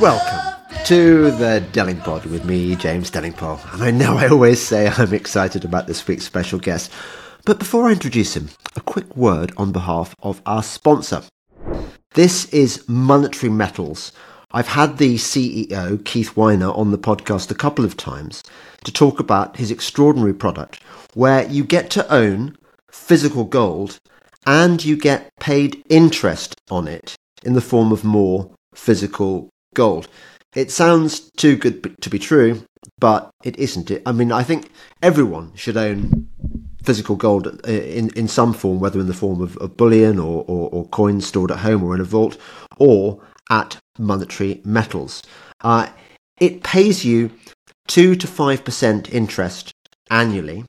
Welcome to the Delingpod with me, James Delingpole. And I know I always say I'm excited about this week's special guest, but before I introduce him, a quick word on behalf of our sponsor. This is Monetary Metals. I've had the CEO, Keith Weiner, on the podcast a couple of times to talk about his extraordinary product where you get to own physical gold and you get paid interest on it in the form of more physical gold. It sounds too good to be true, but it isn't. It. I mean, I think everyone should own physical gold uh, in, in some form, whether in the form of, of bullion or, or, or, coins stored at home or in a vault, or at monetary metals. Uh, it pays you 2 to 5% interest annually,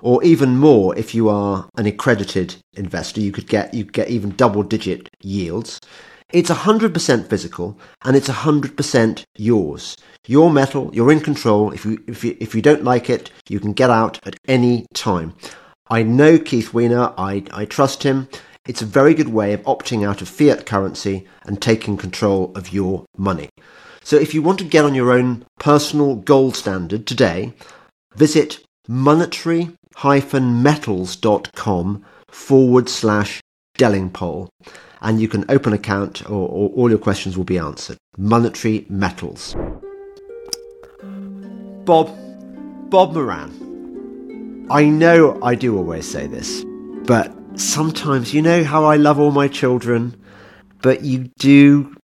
or even more if you are an accredited investor. You could get, you get even double digit yields. It's 100% physical and it's 100% yours. Your metal, you're in control. If you, if you, if you don't like it, you can get out at any time. I know Keith Weiner. I, I trust him. It's a very good way of opting out of fiat currency and taking control of your money. So if you want to get on your own personal gold standard today, visit monetary-metals.com forward slash Delingpole and you can open account or, or all your questions will be answered. Monetary Metals. Bob, Bob Moran. I know I do always say this, but sometimes you know how I love all my children, but you do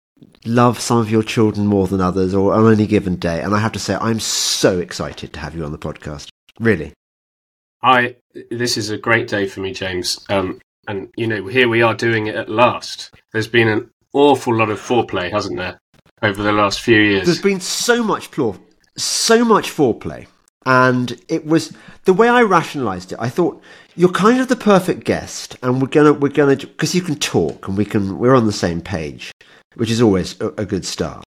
love some of your children more than others or on any given day. And I have to say, I'm so excited to have you on the podcast. Really. I this is a great day for me, James. Um, and you know, here we are doing it at last. There's been an awful lot of foreplay, hasn't there, over the last few years? There's been so much plore, so much foreplay, and it was the way I rationalised it. I thought you're kind of the perfect guest, and we're gonna we're gonna because you can talk and we can we're on the same page, which is always a, a good start.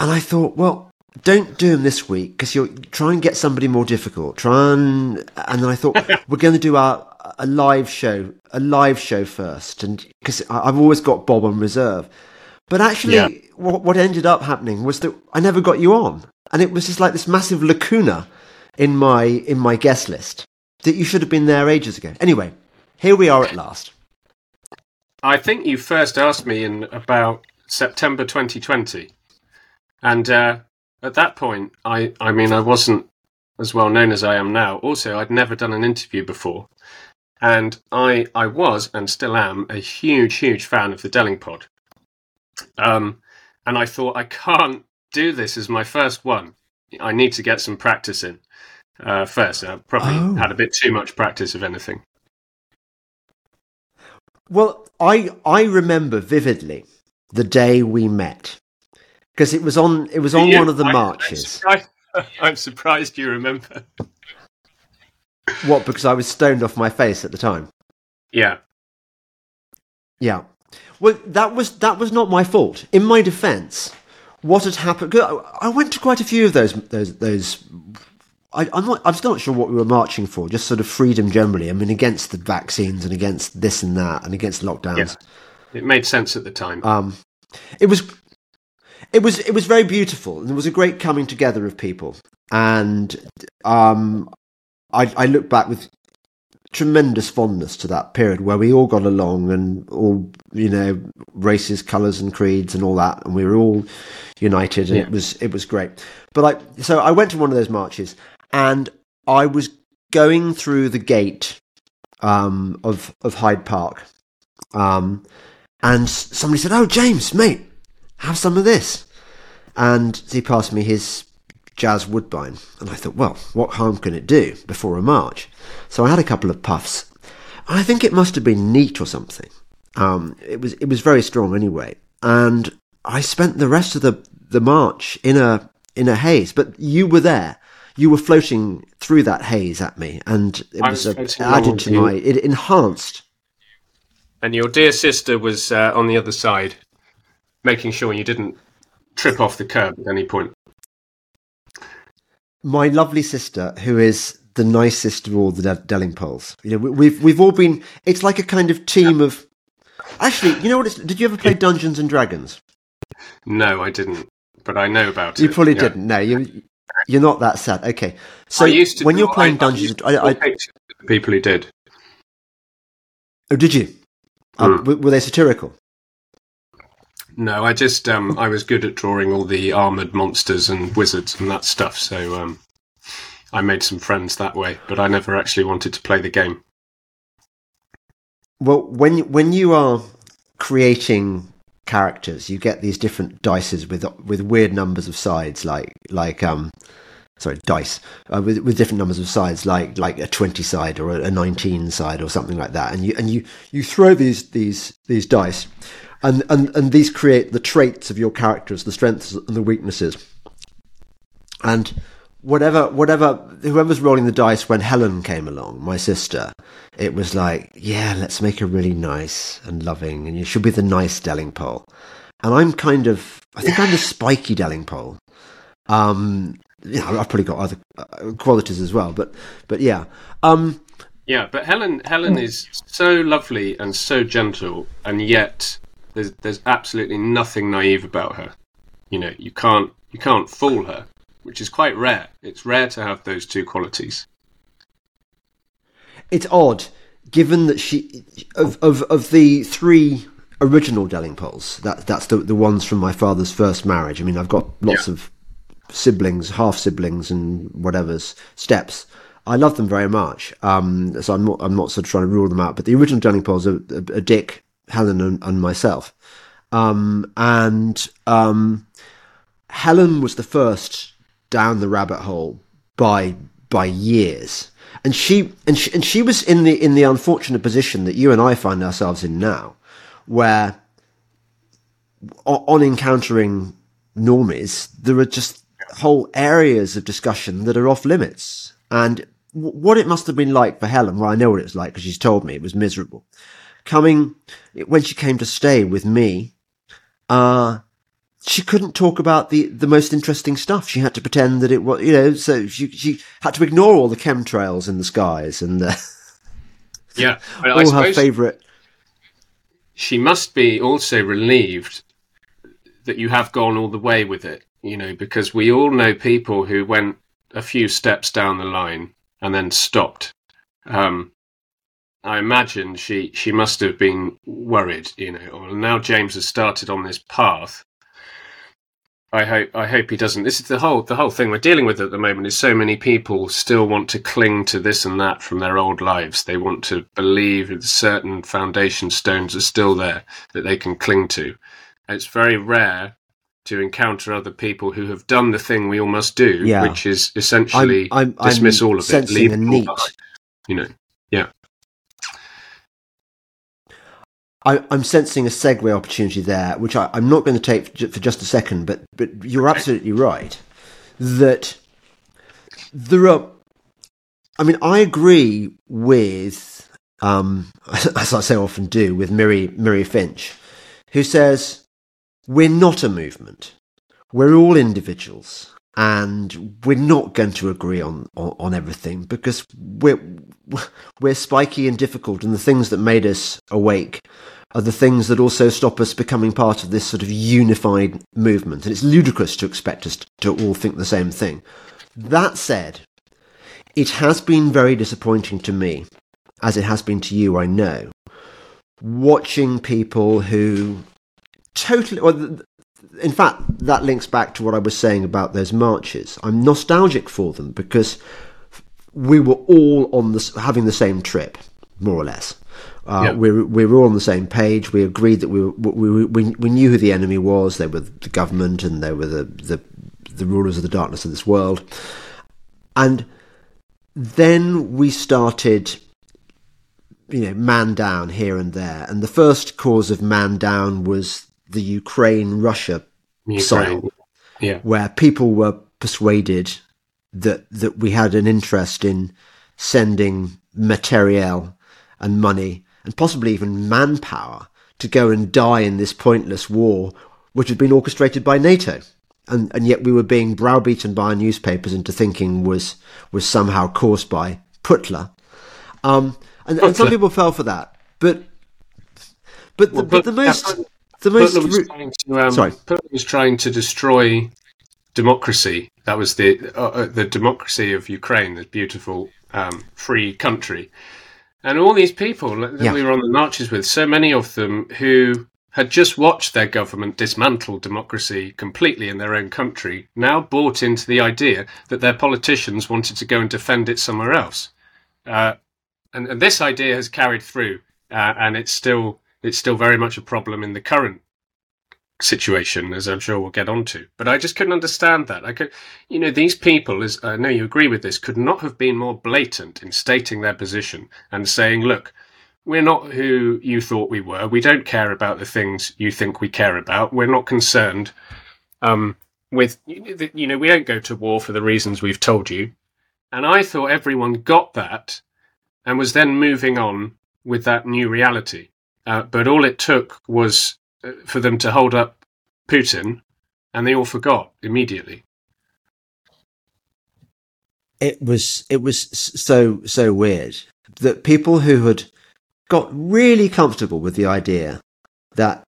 And I thought, well, don't do them this week because you'll try and get somebody more difficult. Try and and then I thought we're going to do our a live show, a live show first, and because I've always got Bob on reserve. But actually, yeah. what what ended up happening was that I never got you on, and it was just like this massive lacuna in my in my guest list that you should have been there ages ago. Anyway, here we are at last. I think you first asked me in about September 2020, and uh, at that point, I I mean I wasn't as well known as I am now. Also, I'd never done an interview before, and I I was and still am a huge huge fan of the Delingpod. Um, and I thought I can't do this as my first one. I need to get some practice in uh, first. I probably oh. had a bit too much practice of anything. Well, I I remember vividly the day we met because it was on it was on yeah, one of the I, marches. I'm surprised, I'm surprised you remember. What? Because I was stoned off my face at the time. Yeah. Yeah. Well, that was that was not my fault. In my defence, what had happened? I went to quite a few of those those those. I, am not. I'm still not sure what we were marching for. Just sort of freedom generally. I mean, against the vaccines and against this and that and against lockdowns. Yeah. It made sense at the time. Um, it was. It was it was very beautiful, and there was a great coming together of people. And um, I, I look back with tremendous fondness to that period where we all got along and all you know races colors and creeds and all that and we were all united and yeah. it was it was great but i so i went to one of those marches and i was going through the gate um, of of hyde park um, and somebody said oh james mate have some of this and he passed me his Jazz Woodbine. And I thought, well, what harm can it do before a march? So I had a couple of puffs. I think it must have been neat or something. Um, it was it was very strong anyway. And I spent the rest of the, the march in a in a haze. But you were there. You were floating through that haze at me, and it was, was added to my. It enhanced. And your dear sister was uh, on the other side, making sure you didn't trip off the curb at any point my lovely sister, who is the nicest of all the De- Delingpoles. You know, we, have we've all been. It's like a kind of team of. Actually, you know what? did you ever play Dungeons and Dragons? No, I didn't. but I know about you it. You probably yeah. didn't. No, you you're not that sad. Okay, so I when you're playing I- I Dungeons, I, I, the people who did. oh, did you? Mm. were they satirical? No, I just um, I was good at drawing all the armored monsters and wizards and that stuff, so um, I made some friends that way. But I never actually wanted to play the game. Well, when when you are creating characters, you get these different dices with with weird numbers of sides, like like um, sorry, dice uh, with with different numbers of sides, like like a twenty side or a, nineteen side or something like that, and you and you you throw these these these dice, and and and these create the traits of your characters, the strengths and the weaknesses, and whatever whatever whoever's rolling the dice when Helen came along, my sister, it was like, yeah, let's make her really nice and loving, and you should be the nice Delingpole. And I'm kind of, I think I'm the spiky Delingpole. Um, you know, I've probably got other uh, qualities as well, but but yeah, um, Yeah, but Helen Helen is so lovely and so gentle, and yet there's there's absolutely nothing naive about her. You know, you can't you can't fool her, which is quite rare. It's rare to have those two qualities. it's odd given that she of of of the three original Delingpoles, that that's the the ones from my father's first marriage. I mean, I've got lots Yeah. of siblings, half siblings, and whatever's steps. I love them very much. Um, so I'm not I'm not sort of trying to rule them out. But the original Delingpoles are, are, are Dick, Helen, and, and myself. Um, and um, Helen was the first down the rabbit hole by by years, and she and she and she was in the in the unfortunate position that you and I find ourselves in now, where on encountering normies, there are just whole areas of discussion that are off limits. And what it must have been like for Helen, well, I know what it was like because she's told me it was miserable. Coming when she came to stay with me, uh, she couldn't talk about the, the most interesting stuff. She had to pretend that it was, you know, so she, she had to ignore all the chemtrails in the skies and uh, Yeah, I all her favourite. she must be also relieved that you have gone all the way with it. You know, because we all know people who went a few steps down the line and then stopped. Um, I imagine she she must have been worried. You know, well, now James has started on this path. I hope I hope he doesn't. This is the whole the whole thing we're dealing with at the moment. Is so many people still want to cling to this and that from their old lives. They want to believe that certain foundation stones are still there that they can cling to. It's very rare to encounter other people who have done the thing we all must do, Yeah. which is essentially I'm, I'm, dismiss I'm all of it, leave a it all neat. behind. You know, I, I'm sensing a segue opportunity there, which I, I'm not going to take for just a second, but but you're absolutely right that there are. I mean, I agree with, um, as I so often do, with Miri Miri Finch, who says we're not a movement. We're all individuals, and we're not going to agree on, on, on everything because we're we're spiky and difficult, and the things that made us awake are the things that also stop us becoming part of this sort of unified movement. And it's ludicrous to expect us to all think the same thing. That said, it has been very disappointing to me, as it has been to you, I know, watching people who totally, th- in fact, that links back to what I was saying about those marches. I'm nostalgic for them because we were all on the having the same trip, more or less. Uh, Yeah. we, were, we were all on the same page. We agreed that we, were, we, we, we knew who the enemy was. They were the government and they were the, the, the rulers of the darkness of this world. And then we started, you know, man down here and there. And the first cause of man down was the Ukraine Russia. Sorry. Yeah, where people were persuaded that that we had an interest in sending materiel and money and possibly even manpower to go and die in this pointless war which had been orchestrated by NATO and and yet we were being browbeaten by our newspapers into thinking was was somehow caused by Putler. um and, and some people fell for that but but the, Well, but the but- most the most. Hitler was trying to, um, Sorry. Hitler was trying to destroy democracy. That was the uh, uh, the democracy of Ukraine, this beautiful um, free country, and all these people that Yeah. we were on the marches with, so many of them who had just watched their government dismantle democracy completely in their own country, now bought into the idea that their politicians wanted to go and defend it somewhere else, uh, and, and this idea has carried through, uh, and it's still it's still very much a problem in the current situation, as I'm sure we'll get onto. But I just couldn't understand that. I could, you know, these people, as I know you agree with this, could not have been more blatant in stating their position and saying, "Look, we're not who you thought we were. We don't care about the things you think we care about. We're not concerned um, with, you know, we don't go to war for the reasons we've told you." And I thought everyone got that and was then moving on with that new reality. Uh, but all it took was for them to hold up Putin, and they all forgot immediately. it was it was so so weird that people who had got really comfortable with the idea that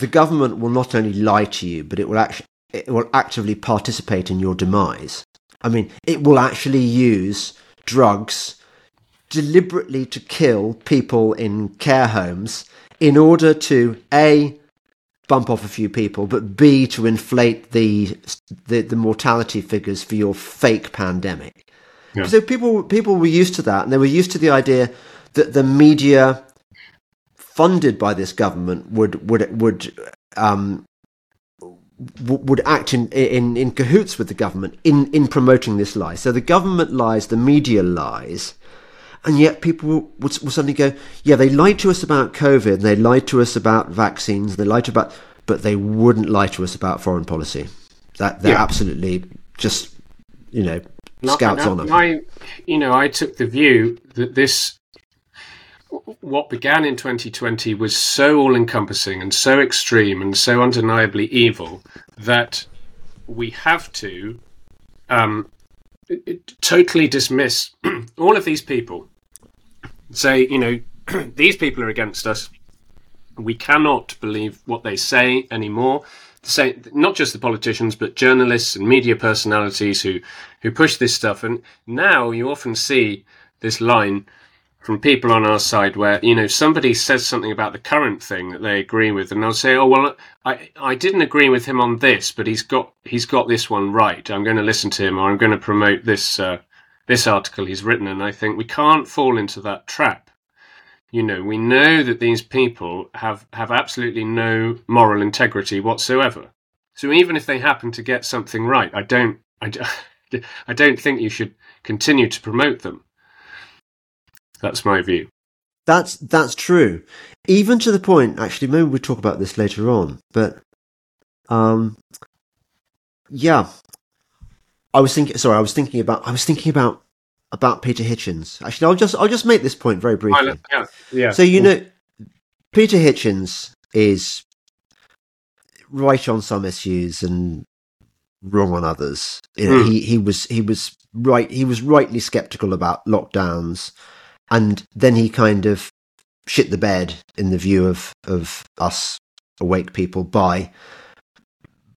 the government will not only lie to you but it will actually it will actively participate in your demise i mean it will actually use drugs deliberately to kill people in care homes in order to a bump off a few people, but B to inflate the the, the mortality figures for your fake pandemic. Yeah. So people people were used to that, and they were used to the idea that the media funded by this government would would would um, would act in, in in cahoots with the government in in promoting this lie. So the government lies, the media lies, and yet people will, will suddenly go, yeah, they lied to us about COVID, and they lied to us about vaccines, they lied to about, but they wouldn't lie to us about foreign policy. That they're Yeah. absolutely just, you know, scouts on them. I, you know, I took the view that this, what began in 2020, was so all-encompassing and so extreme and so undeniably evil that we have to um, totally dismiss all of these people. Say, you know, these people are against us. We cannot believe what they say anymore. Say, not just the politicians, but journalists and media personalities who, who push this stuff. And now you often see this line from people on our side where you know somebody says something about the current thing that they agree with, and they'll say, "Oh well, I I didn't agree with him on this, but he's got he's got this one right. I'm going to listen to him, or I'm going to promote this uh, this article he's written." And I think we can't fall into that trap. You know, we know that these people have have absolutely no moral integrity whatsoever. So even if they happen to get something right, I don't I, I don't think you should continue to promote them. That's my view. That's that's true. Even to the point, actually, maybe we'll talk about this later on. But, um, yeah, I was thinking. Sorry, I was thinking about. I was thinking about about Peter Hitchens. Actually, I'll just I'll just make this point very briefly. Yeah, yeah. So you know, Peter Hitchens is right on some issues and wrong on others. You know, Hmm. he he was he was right. He was rightly skeptical about lockdowns, and then he kind of shit the bed in the view of of us awake people by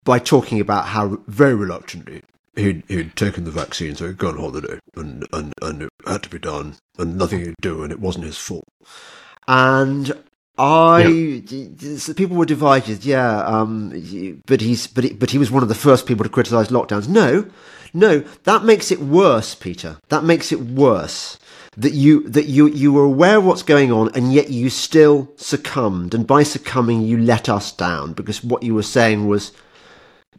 by talking about how very reluctantly he'd, he'd taken the vaccine, so he'd gone on holiday, and, and, and it had to be done, and nothing he'd do, and it wasn't his fault. And I, so people were divided, yeah, um, but he's, but he, but he was one of the first people to criticise lockdowns. No, no, that makes it worse, Peter. That makes it worse that you that you you were aware of what's going on and yet you still succumbed and by succumbing you let us down because what you were saying was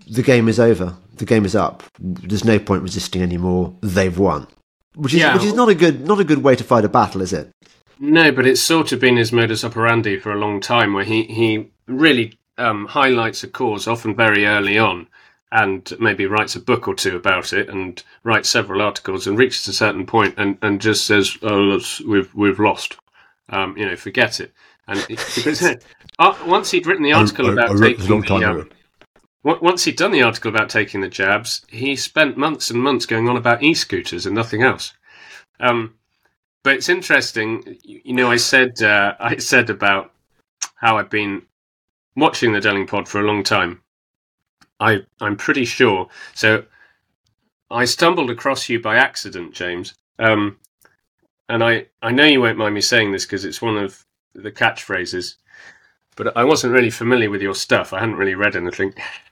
the game is over the game is up. There's no point resisting anymore. They've won. Which is Yeah. which is not a good not a good way to fight a battle is it? No, but it's sort of been his modus operandi for a long time, where he he really um, highlights a cause often very early on, and maybe writes a book or two about it, and writes several articles, and reaches a certain point, and, and just says, "Oh, let's, we've we've lost," um, you know, forget it. And it- because uh, once he'd written the article about taking the, um, on- once he'd done the article about taking the jabs, he spent months and months going on about e-scooters and nothing else. Um, but it's interesting, you, know. I said uh, I said about how I've been watching the Delling Pod for a long time. I I'm pretty sure. So I stumbled across you by accident, James. Um, and I I know you won't mind me saying this because it's one of the catchphrases, but I wasn't really familiar with your stuff. I hadn't really read anything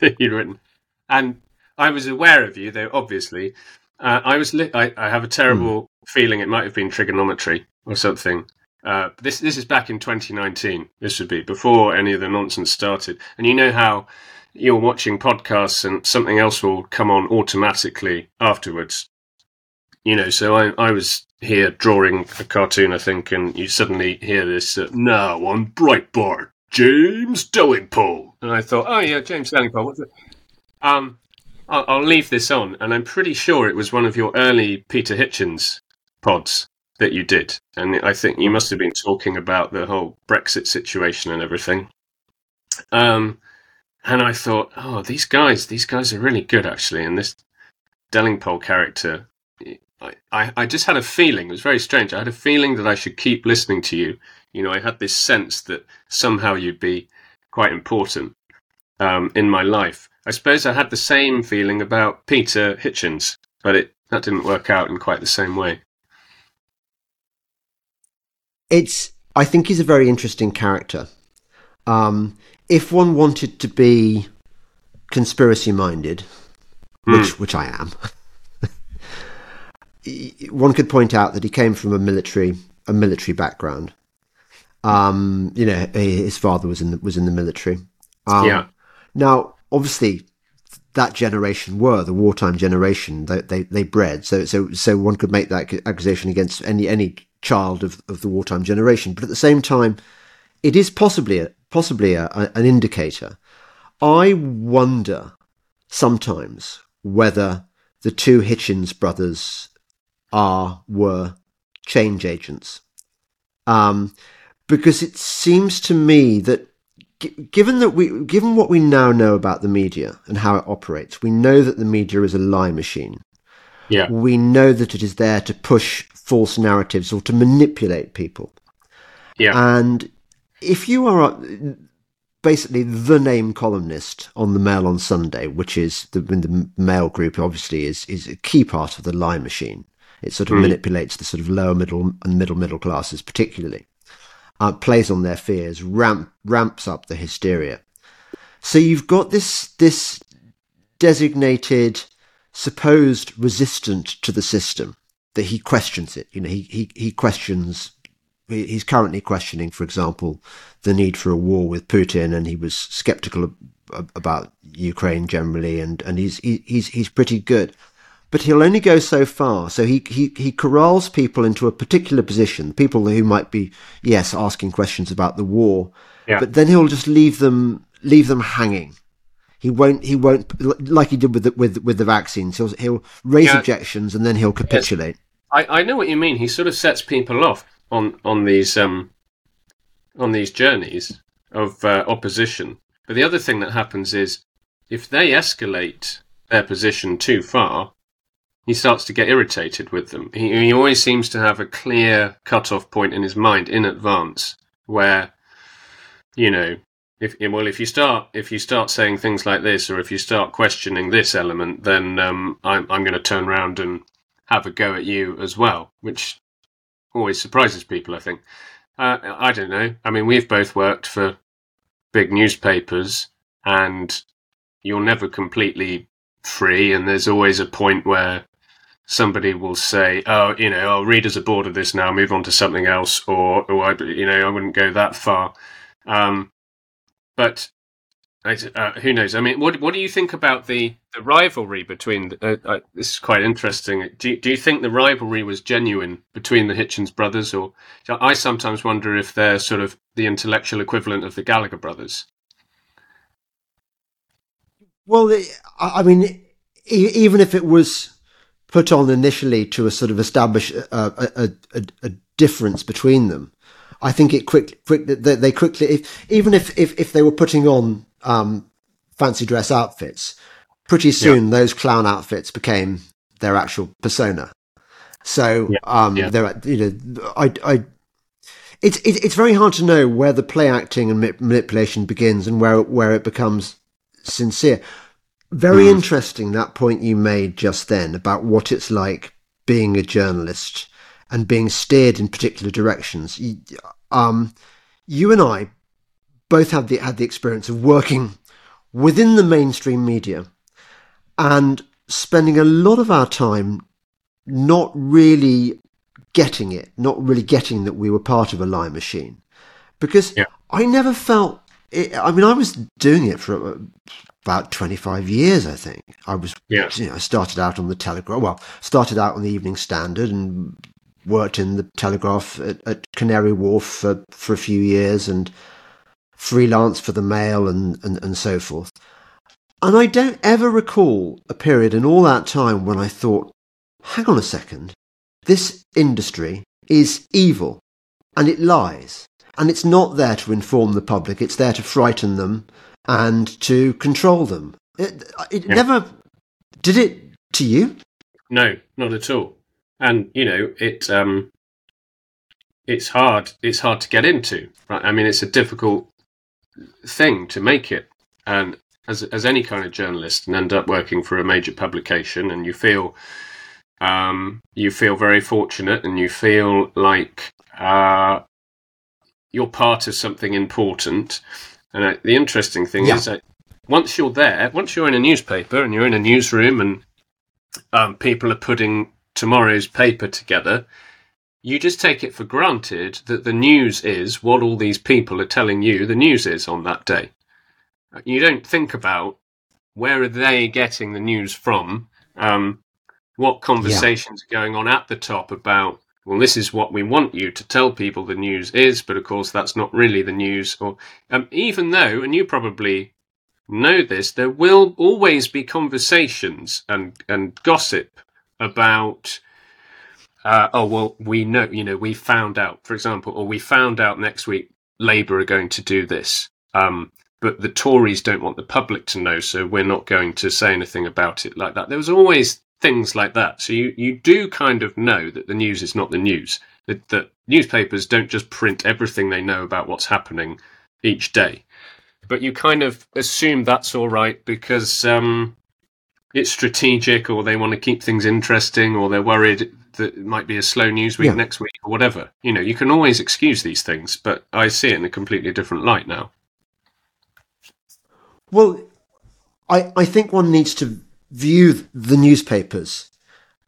that you'd written, and I was aware of you, though obviously. Uh, I was. Li- I, I have a terrible mm. feeling it might have been TRIGGERnometry or something. Uh, this this is back in 2019. This would be before any of the nonsense started. And you know how you're watching podcasts and something else will come on automatically afterwards. You know, so I I was here drawing a cartoon, I think, and you suddenly hear this uh, now on Breitbart, James Delingpole, and I thought, oh yeah, James Delingpole. What's it? Um, I'll, I'll leave this on, and I'm pretty sure it was one of your early Peter Hitchens pods that you did, and I think you must have been talking about the whole Brexit situation and everything. Um, and I thought, oh, these guys, these guys are really good actually, and this Delingpole character. I, I, I just had a feeling, it was very strange. I had a feeling that I should keep listening to you. You know, I had this sense that somehow you'd be quite important um, in my life. I suppose I had the same feeling about Peter Hitchens, but it that didn't work out in quite the same way. It's I think he's a very interesting character. Um, if one wanted to be conspiracy minded, mm. which which I am, one could point out that he came from a military a military background. Um, you know, his father was in the, was in the military. Um, yeah. Now, obviously that generation were the wartime generation that they, they bred. So so so one could make that accusation against any any child of, of the wartime generation. But at the same time, it is possibly a, possibly a, a, an indicator. I wonder sometimes whether the two Hitchens brothers are were change agents, um, because it seems to me that given that we, given what we now know about the media and how it operates, we know that the media is a lie machine. Yeah. We know that it is there to push false narratives or to manipulate people. Yeah. And if you are basically the name columnist on the Mail on Sunday, which is the, the Mail group, obviously is is a key part of the lie machine. It sort of mm. manipulates the sort of lower middle and middle middle classes, particularly uh, plays on their fears, ramp, ramps up the hysteria. So you've got this this designated supposed resistant to the system that he questions it. You know, he he he questions. He's currently questioning, for example, the need for a war with Putin, and he was skeptical about Ukraine generally, and and he's he's he's pretty good but he'll only go so far. So he, he, he corrals people into a particular position, people who might be, yes, asking questions about the war, yeah. but then he'll just leave them, leave them hanging. He won't, he won't, like he did with the, with, with the vaccines. He'll, he'll raise yeah. objections and then he'll capitulate. I, I know what you mean. He sort of sets people off on, on these, um, on these journeys of uh, opposition. But the other thing that happens is if they escalate their position too far, he starts to get irritated with them. He, he always seems to have a clear cut-off point in his mind in advance, where, you know, if well, if you start if you start saying things like this, or if you start questioning this element, then um, I'm I'm going to turn around and have a go at you as well, which always surprises people. I think. Uh, I don't know. I mean, we've both worked for big newspapers, and you're never completely free, and there's always a point where somebody will say, "Oh, you know, oh, readers are bored of this now. Move on to something else," or, or you know, I wouldn't go that far. Um, but uh, who knows? I mean, what what do you think about the, the rivalry between? Uh, uh, this is quite interesting. Do do you think the rivalry was genuine between the Hitchens brothers, or I sometimes wonder if they're sort of the intellectual equivalent of the Gallagher brothers? Well, I mean, even if it was put on initially to a sort of establish a, a, a, a difference between them. I think it quick, quick they, they quickly, if, even if, if, if they were putting on um, fancy dress outfits, pretty soon yeah. those clown outfits became their actual persona. So, yeah. Um, yeah. they're, you know, I, I, it's it, it's very hard to know where the play acting and manipulation begins and where where it becomes sincere. Very mm. interesting that point you made just then about what it's like being a journalist and being steered in particular directions. Um, you and I both had the had the experience of working within the mainstream media and spending a lot of our time not really getting it, not really getting that we were part of a lie machine, because yeah. I never felt. It, I mean, I was doing it for about 25 years, I think. I was, yeah. you know, started out on the Telegraph. Well, started out on the Evening Standard and worked in the Telegraph at, at Canary Wharf for, for a few years and freelance for the Mail and, and, and so forth. And I don't ever recall a period in all that time when I thought, hang on a second, this industry is evil and it lies. And it's not there to inform the public, it's there to frighten them and to control them. It, it yeah. never did it to you? No, not at all. And you know, it um, it's hard. It's hard to get into. Right? I mean, it's a difficult thing to make it. And as as any kind of journalist, and end up working for a major publication, and you feel um, you feel very fortunate and you feel like uh, you're part of something important. And uh, the interesting thing yeah. is that once you're there, once you're in a newspaper and you're in a newsroom and um, people are putting tomorrow's paper together, you just take it for granted that the news is what all these people are telling you the news is on that day. You don't think about where are they getting the news from. Um, what conversations yeah. are going on at the top about well this is what we want you to tell people the news is but of course that's not really the news or um, even though and you probably know this there will always be conversations and and gossip about uh, oh well we know you know we found out for example or we found out next week labour are going to do this um, but the Tories don't want the public to know, so we're not going to say anything about it like that. There was always things like that. So you, you do kind of know that the news is not the news. That, that newspapers don't just print everything they know about what's happening each day. But you kind of assume that's all right because um, it's strategic or they want to keep things interesting or they're worried that it might be a slow news week yeah. next week or whatever. You know, you can always excuse these things, but I see it in a completely different light now. Well, I, I think one needs to view the newspapers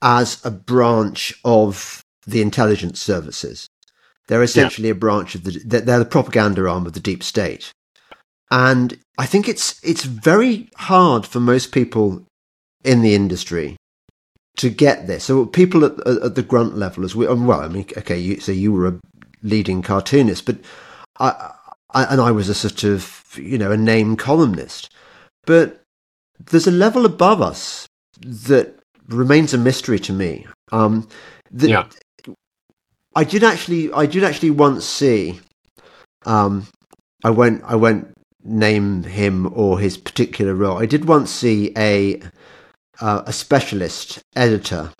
as a branch of the intelligence services. They're essentially yeah. a branch of the they're the propaganda arm of the deep state. And I think it's it's very hard for most people in the industry to get this. So people at, at the grunt level, as we um, well, I mean, okay, you, so you were a leading cartoonist, but I, I and I was a sort of you know a name columnist, but there's a level above us that remains a mystery to me. Um, that yeah. I did actually, I did actually once see. Um, I won't, I won't name him or his particular role. I did once see a uh, a specialist editor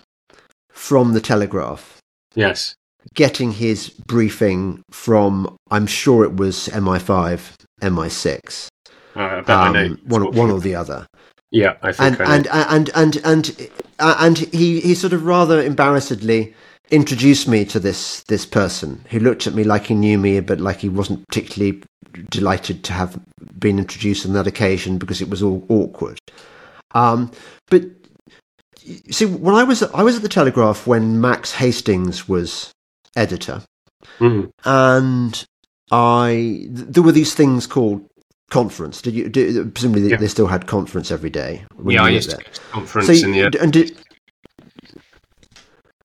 from the Telegraph. Yes. Getting his briefing from, I'm sure it was MI5, MI6. Uh, um, one, one or the other. Yeah, I think. And I and, and and and and he he sort of rather embarrassedly introduced me to this this person who looked at me like he knew me, but like he wasn't particularly delighted to have been introduced on that occasion because it was all awkward. Um, but see, when I was I was at the Telegraph when Max Hastings was editor, mm. and I there were these things called conference? Did you do, presumably yeah. they still had conference every day? Yeah, I used there. to conference so, in the and did,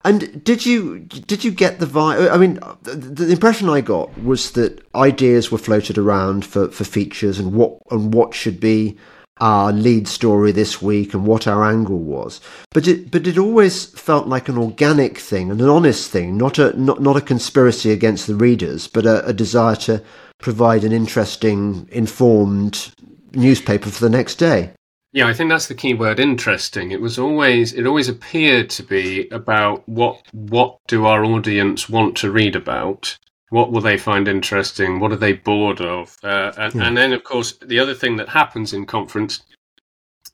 and did you did you get the vibe? I mean, the, the, impression I got was that ideas were floated around for, for features and what and what should be our lead story this week and what our angle was. But it but it always felt like an organic thing and an honest thing, not a not not a conspiracy against the readers, but a, a desire to provide an interesting, informed newspaper for the next day. Yeah, I think that's the key word interesting. It was always it always appeared to be about what what do our audience want to read about? What will they find interesting? What are they bored of? Uh, and, Yeah. and then, of course, the other thing that happens in conference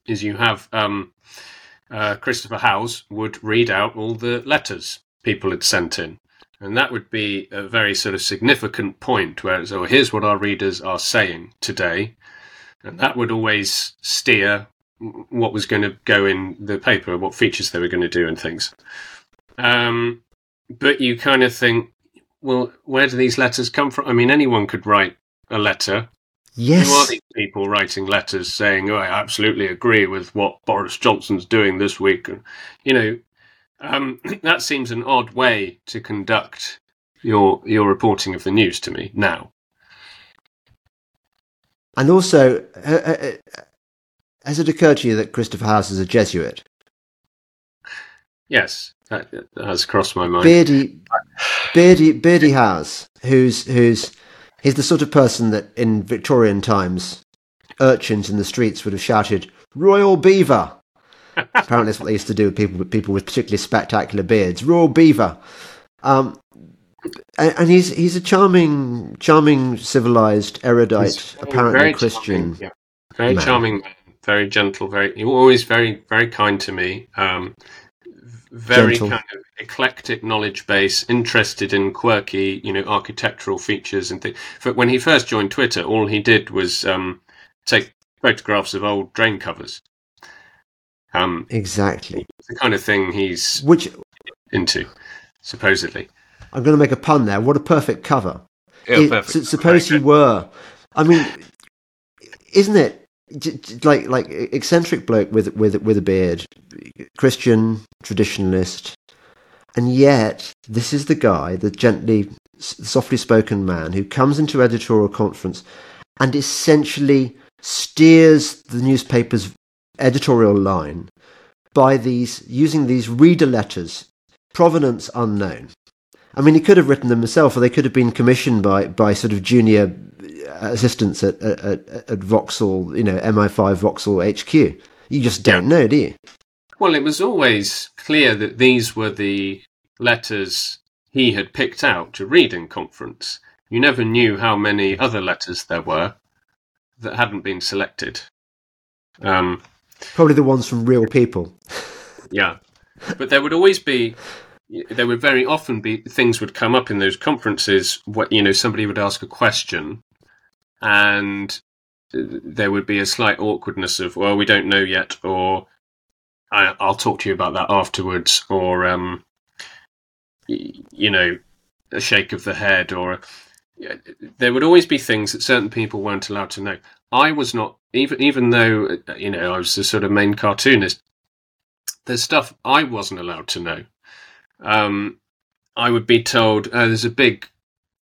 is you have um, uh, Christopher Howse would read out all the letters people had sent in. And that would be a very sort of significant point where it's, oh, here's what our readers are saying today. And that would always steer what was going to go in the paper, what features they were going to do and things. Um, but you kind of think, well, where do these letters come from? I mean, anyone could write a letter. Who are Yes. these people writing letters saying, "Oh, I absolutely agree with what Boris Johnson's doing this week"? And, you know, um, that seems an odd way to conduct your your reporting of the news to me now. And also, uh, uh, uh, has it occurred to you that Christopher Howse is a Jesuit? Yes, that, that has crossed my mind. Beardy, Beardy, Beardy Howse, who's who's he's the sort of person that in Victorian times, urchins in the streets would have shouted "Royal Beaver." Apparently, that's what they used to do with people with people with particularly spectacular beards. Royal Beaver. Um, and, and he's he's a charming, charming, civilized, erudite, apparently Christian. charming, yeah. very man. charming man, very gentle, very always very very kind to me. Um, very Gentle. kind of eclectic knowledge base, interested in quirky, you know, architectural features and things. But when he first joined Twitter, all he did was um, take photographs of old drain covers. Um, Exactly. it's the kind of thing he's Which into, supposedly. I'm going to make a pun there. What a perfect cover. Yeah, It- perfect. s- suppose Very you were. I mean, isn't it j- j- like like eccentric bloke with with with a beard, Christian traditionalist, and yet this is the guy, the gently, softly spoken man who comes into editorial conference and essentially steers the newspaper's editorial line by these using these reader letters, provenance unknown. I mean, he could have written them himself, or they could have been commissioned by, by sort of junior assistants at, at, at, Vauxhall, you know, MI5 Vauxhall HQ. You just don't know, do you? Well, it was always clear that these were the letters he had picked out to read in conference. You never knew how many other letters there were that hadn't been selected. Um, Probably the ones from real people. yeah, but there would always be. There would very often be things would come up in those conferences. What you know, somebody would ask a question, and there would be a slight awkwardness of, well, we don't know yet, or I, I'll talk to you about that afterwards, or um, you know, a shake of the head, or there would always be things that certain people weren't allowed to know. I was not, even even though uh, you know I was the sort of main cartoonist. There's stuff I wasn't allowed to know. Um, I would be told uh, there's a big,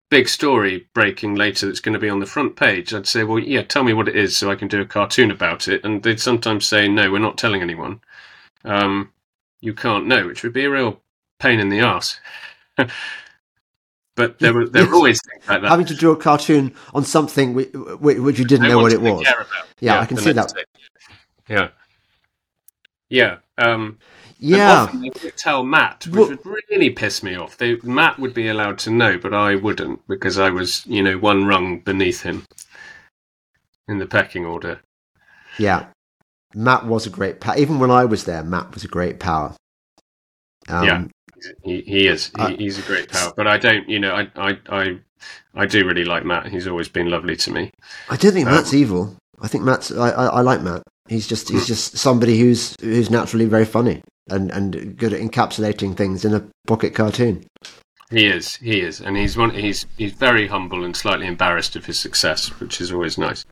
big story breaking later that's going to be on the front page. I'd say, well, yeah, tell me what it is so I can do a cartoon about it. And they'd sometimes say, no, we're not telling anyone. Um, you can't know, which would be a real pain in the ass. but there were there were always things like that. Having to draw a cartoon on something which, which you didn't No know what it was. about. Yeah, I can see that. day. Yeah. Yeah. Um, Yeah. they would tell Matt, which Well- would really piss me off. They, Matt would be allowed to know, but I wouldn't because I was, you know, one rung beneath him in the pecking order. Yeah. Matt was a great power. Even when I was there, Matt was a great power. Um, Yeah. He, he is. He, Uh, he's a great power. But I don't, you know, I, I, I, I do really like Matt. He's always been lovely to me. I don't think Um, Matt's evil. I think Matt's. I, I, I like Matt. He's just he's just somebody who's who's naturally very funny and and good at encapsulating things in a pocket cartoon. He is. He is, and he's one. He's he's very humble and slightly embarrassed of his success, which is always nice.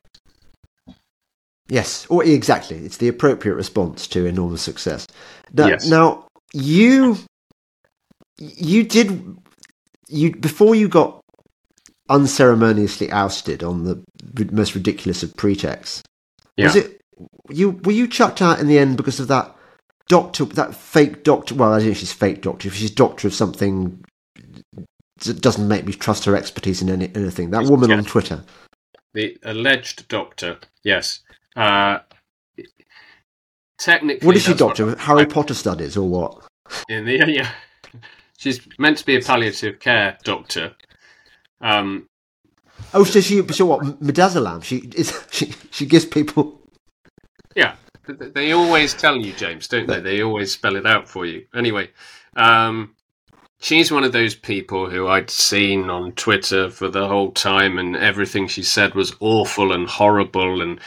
Yes, or exactly. It's the appropriate response to enormous success. Now, Yes. now you you did you before you got unceremoniously ousted on the most ridiculous of pretexts. Was it you? Were you chucked out in the end because of that doctor, that fake doctor? Well, I don't know if she's fake doctor. If she's doctor of something, it doesn't make me trust her expertise in any, anything. That woman on Twitter. The alleged doctor, yes. Uh, technically, What is she doctor? Harry Potter studies or what? In the, yeah, she's meant to be a palliative care doctor. Um, oh, so she, so what? Midazolam? She is she she gives people. Yeah, they always tell you, James, don't they? They always spell it out for you. Anyway, um, she's one of those people who I'd seen on Twitter for the whole time, and everything she said was awful and horrible and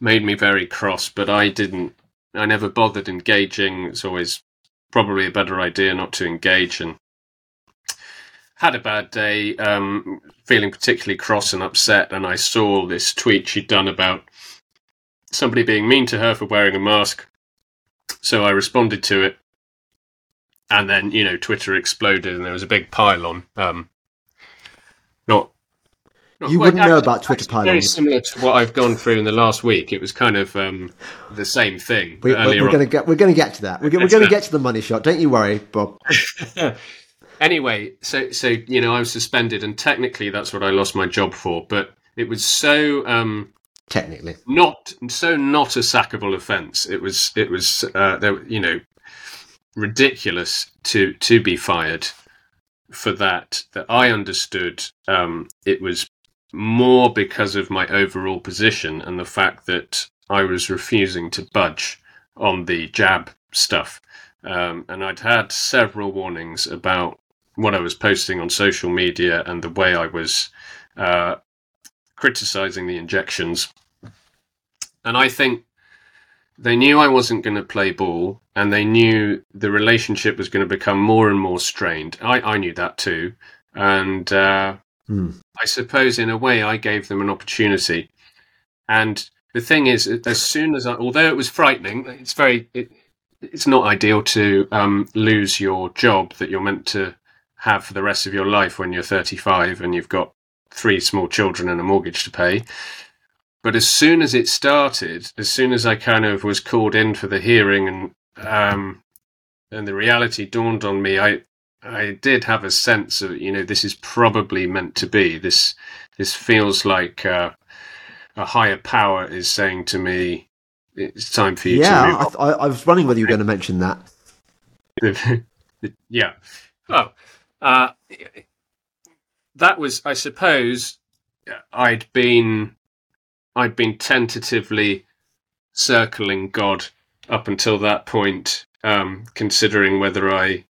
made me very cross. But I didn't. I never bothered engaging. It's always probably a better idea not to engage and had a bad day, um, feeling particularly cross and upset, and I saw this tweet she'd done about somebody being mean to her for wearing a mask. So I responded to it, and then you know Twitter exploded, and there was a big pile Um, not, not you wouldn't know about Twitter pile-ons. Very similar to what I've gone through in the last week. It was kind of um, the same thing. We, are going to get we're going to get to that. We're, we're going to get to the money shot. Don't you worry, Bob. anyway, so so you know I was suspended, and technically that's what I lost my job for. But it was so um, technically not so not a sackable offence. It was it was uh, there, you know ridiculous to to be fired for that. That I understood um, it was more because of my overall position and the fact that I was refusing to budge on the jab stuff. Um, and I'd had several warnings about what I was posting on social media and the way I was uh, criticizing the injections. And I think they knew I wasn't going to play ball, and they knew the relationship was going to become more and more strained. I, I knew that too. And uh, I suppose, in a way, I gave them an opportunity. And the thing is, as soon as I, although it was frightening, it's very, it, it's not ideal to um, lose your job that you're meant to have for the rest of your life when you're 35 and you've got three small children and a mortgage to pay. But as soon as it started, as soon as I kind of was called in for the hearing and um, and the reality dawned on me, I I did have a sense of you know this is probably meant to be. This this feels like uh, a higher power is saying to me, "It's time for you yeah, to move." Yeah, I, I, was running whether you were going to mention that. yeah. Oh, uh, that was, I suppose, I'd been, I'd been tentatively circling God up until that point, um, considering whether I,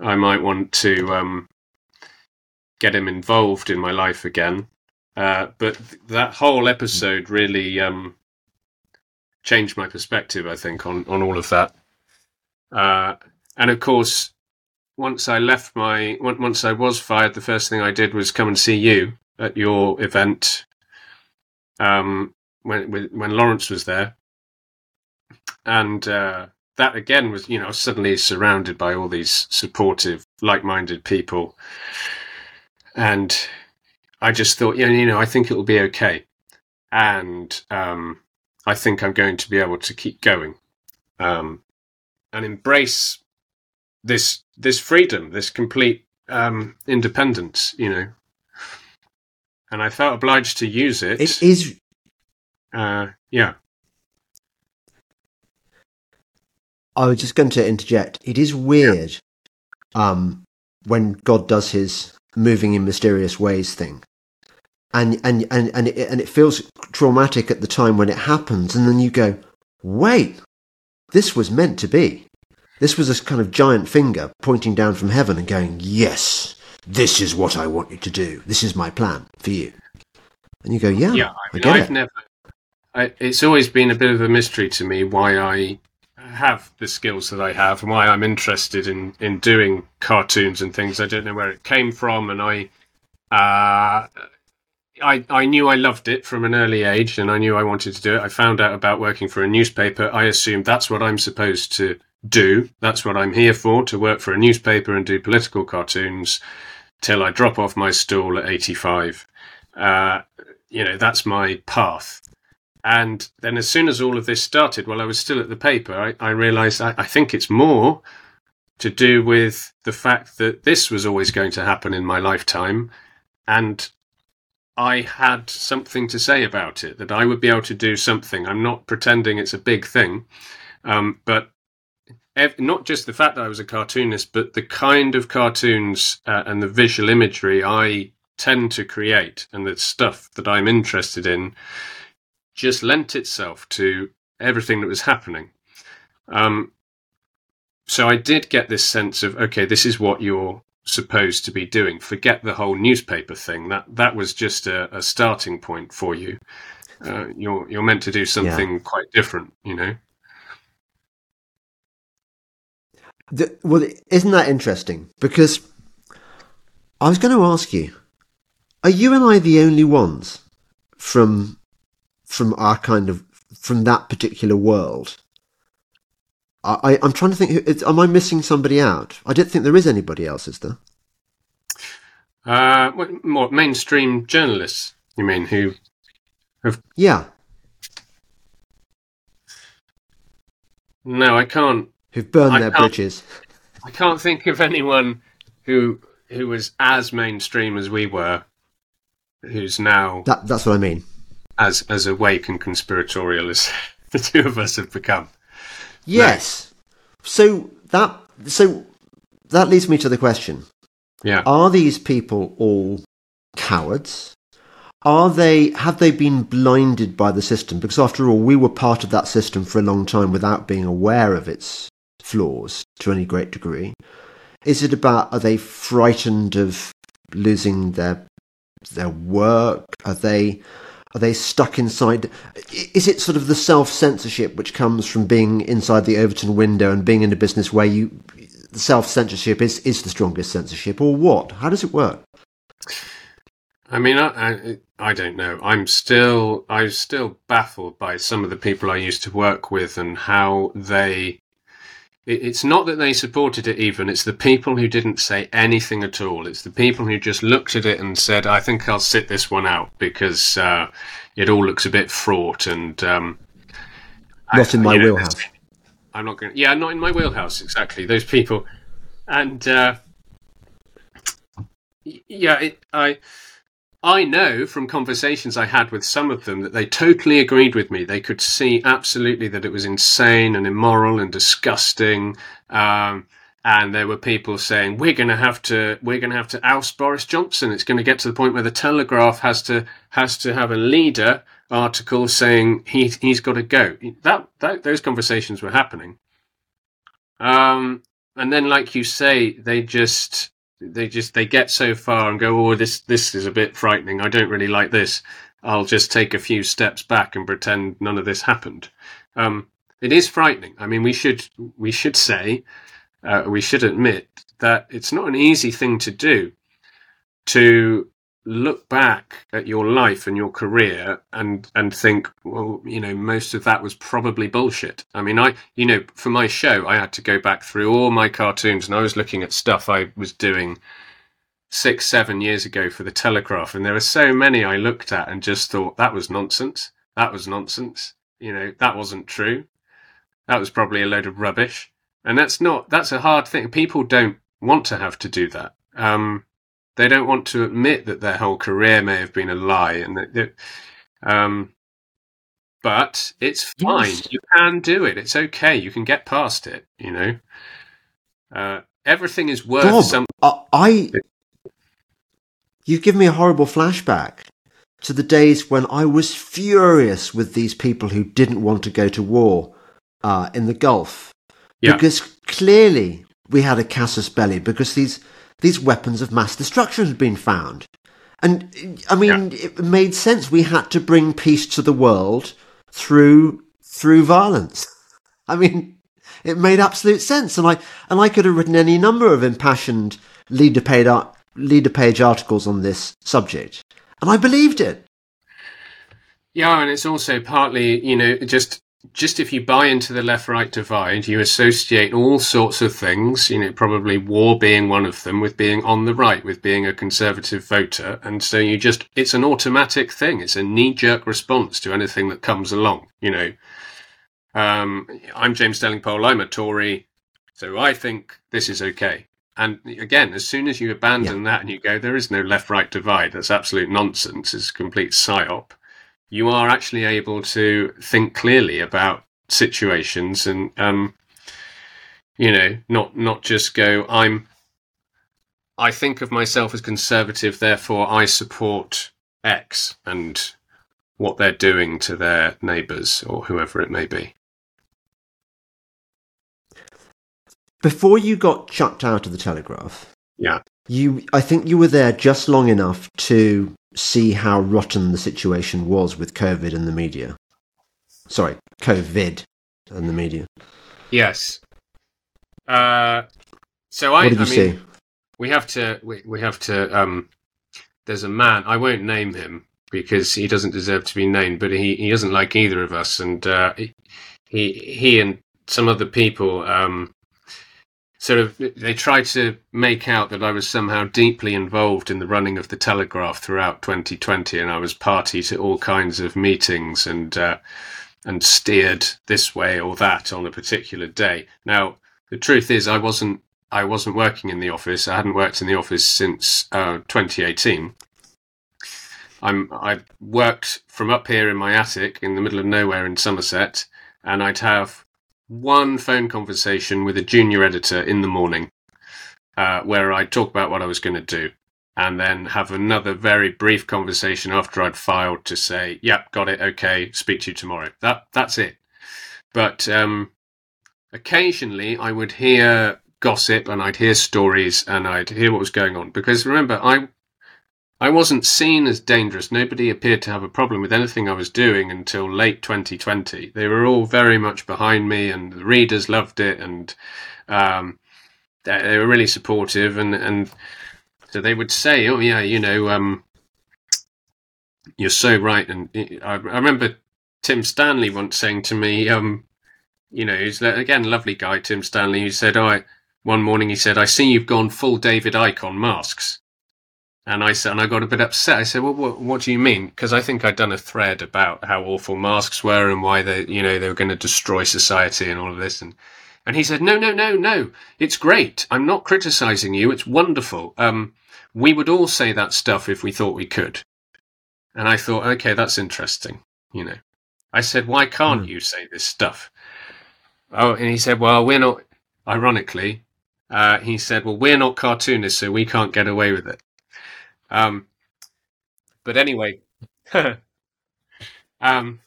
I might want to um, get him involved in my life again. Uh, but that whole episode really um, changed my perspective, I think, on on all of that. Uh, and of course, once I left my once I was fired, the first thing I did was come and see you at your event. Um, when when Lawrence was there, and uh, that again was you know suddenly surrounded by all these supportive, like-minded people, and I just thought, yeah, you know, I think it will be okay, and um, I think I'm going to be able to keep going, um, and embrace this this freedom, this complete um, independence, you know. And I felt obliged to use it. It is. Uh, yeah. I was just going to interject. It is weird um, when God does his moving in mysterious ways thing. And and and and it, and it feels traumatic at the time when it happens, and then you go, "Wait, this was meant to be." This was a kind of giant finger pointing down from heaven and going, Yes, this is what I want you to do. This is my plan for you. And you go, Yeah, yeah. I, mean, I have never. I, it's always been a bit of a mystery to me why I have the skills that I have and why I'm interested in in doing cartoons and things. I don't know where it came from, and I. Uh, I, I knew I loved it from an early age and I knew I wanted to do it. I found out about working for a newspaper. I assumed that's what I'm supposed to do. That's what I'm here for to work for a newspaper and do political cartoons till I drop off my stool at 85. Uh, you know, that's my path. And then as soon as all of this started, while I was still at the paper, I, I realized I, I think it's more to do with the fact that this was always going to happen in my lifetime. And I had something to say about it, that I would be able to do something. I'm not pretending it's a big thing, um, but not just the fact that I was a cartoonist, but the kind of cartoons uh, and the visual imagery I tend to create and the stuff that I'm interested in just lent itself to everything that was happening. Um, so I did get this sense of okay, this is what you're supposed to be doing. Forget the whole newspaper thing. That that was just a, a starting point for you. Uh, you're you're meant to do something yeah. quite different, you know. The, well, isn't that interesting? Because I was going to ask you, are you and I the only ones from from our kind of from that particular world? I, am trying to think. Am I missing somebody out? I don't think there is anybody else, is there? Uh, what, more mainstream journalists? You mean who have? Yeah. No, I can't who've burned I their bridges. I can't think of anyone who who was as mainstream as we were, who's now that, that's what I mean. As as awake and conspiratorial as the two of us have become. Yes. No. So that so that leads me to the question. Yeah. Are these people all cowards? Are they have they been blinded by the system? Because after all, we were part of that system for a long time without being aware of its flaws to any great degree? Is it about are they frightened of losing their their work? Are they are they stuck inside? Is it sort of the self censorship which comes from being inside the Overton window and being in a business where you the self censorship is is the strongest censorship, or what? How does it work? I mean, I, I, I don't know. I'm still I'm still baffled by some of the people I used to work with and how they it's not that they supported it even it's the people who didn't say anything at all it's the people who just looked at it and said i think i'll sit this one out because uh, it all looks a bit fraught and um, not I, in my know, wheelhouse i'm not going to. yeah not in my wheelhouse exactly those people and uh, yeah it, i I know from conversations I had with some of them that they totally agreed with me. They could see absolutely that it was insane and immoral and disgusting. Um, and there were people saying we're going to have to we're going to have to oust Boris Johnson. It's going to get to the point where the Telegraph has to has to have a leader article saying he he's got to go. That, that those conversations were happening. Um, and then, like you say, they just they just they get so far and go, oh, this this is a bit frightening. I don't really like this. I'll just take a few steps back and pretend none of this happened. Um, it is frightening. I mean, we should we should say uh, we should admit that it's not an easy thing to do to look back at your life and your career and and think well you know most of that was probably bullshit. I mean i you know for my show i had to go back through all my cartoons and i was looking at stuff i was doing six seven years ago for the telegraph. And there are so many i looked at and just thought that was nonsense. That was nonsense. You know that wasn't true. That was probably a load of rubbish. And that's not that's a hard thing. People don't want to have to do that. Um, they don't want to admit that their whole career may have been a lie, and that, um, but it's fine. Yes. You can do it. It's okay. You can get past it. You know, uh, everything is worth Bob, something. I, you give me a horrible flashback to the days when I was furious with these people who didn't want to go to war uh, in the Gulf, yeah. because clearly we had a casus belli because these these weapons of mass destruction had been found. And I mean, yeah. it made sense. We had to bring peace to the world through through violence. I mean, it made absolute sense, and I and I could have written any number of impassioned leader page leader page articles on this subject, and I believed it. Yeah, and it's also partly, you know, just just if you buy into the left right divide, you associate all sorts of things, you know, probably war being one of them, with being on the right, with being a conservative voter. And so you just, it's an automatic thing. It's a knee jerk response to anything that comes along, you know. Um, I'm James Delingpole, I'm a Tory, so I think this is okay. And again, as soon as you abandon yeah. that and you go, there is no left right divide, that's absolute nonsense, it's complete psyop you are actually able to think clearly about situations and, um, you know, not not just go, I'm I think of myself as conservative, therefore I support X and what they're doing to their neighbours or whoever it may be. Before you got chucked out of the Telegraph, yeah, you I think you were there just long enough to see how rotten the situation was with COVID and the media. Sorry, COVID and the media. Yes. Uh, so I, what did you I mean, see? we have to we, we have to um there's a man i won't name him because he doesn't deserve to be named but he, he doesn't like either of us and uh, he he and some other people um sort of they tried to make out that i was somehow deeply involved in the running of the telegraph throughout 2020 and i was party to all kinds of meetings and uh, and steered this way or that on a particular day now the truth is i wasn't I wasn't working in the office. I hadn't worked in the office since uh, 2018. I'm I worked from up here in my attic in the middle of nowhere in Somerset, and I'd have one phone conversation with a junior editor in the morning, uh, where I'd talk about what I was going to do, and then have another very brief conversation after I'd filed to say, "Yep, got it. Okay, speak to you tomorrow." That that's it. But um, occasionally, I would hear gossip and I'd hear stories and I'd hear what was going on. Because remember, I I wasn't seen as dangerous. Nobody appeared to have a problem with anything I was doing until late 2020. They were all very much behind me, and the readers loved it, and um, they, they, were really supportive. And, and so they would say, "Oh yeah, you know, um, you're so right." And I, I remember Tim Stanley once saying to me, um, "You know, he's again lovely guy, Tim Stanley, who said, I, one morning he said, I see you've gone full David Icke on masks. And I said, and I got a bit upset. I said, well, what, what do you mean? Because I think I'd done a thread about how awful masks were and why they, you know, they were going to destroy society and all of this. And, and he said, no, no, no, no. It's great. I'm not criticizing you. It's wonderful. Um, we would all say that stuff if we thought we could. And I thought, okay, that's interesting. You know, I said, why can't mm. you say this stuff? Oh, and he said, well, we're not, ironically, uh, he said, "Well, we're not cartoonists, so we can't get away with it." Um, but anyway, um,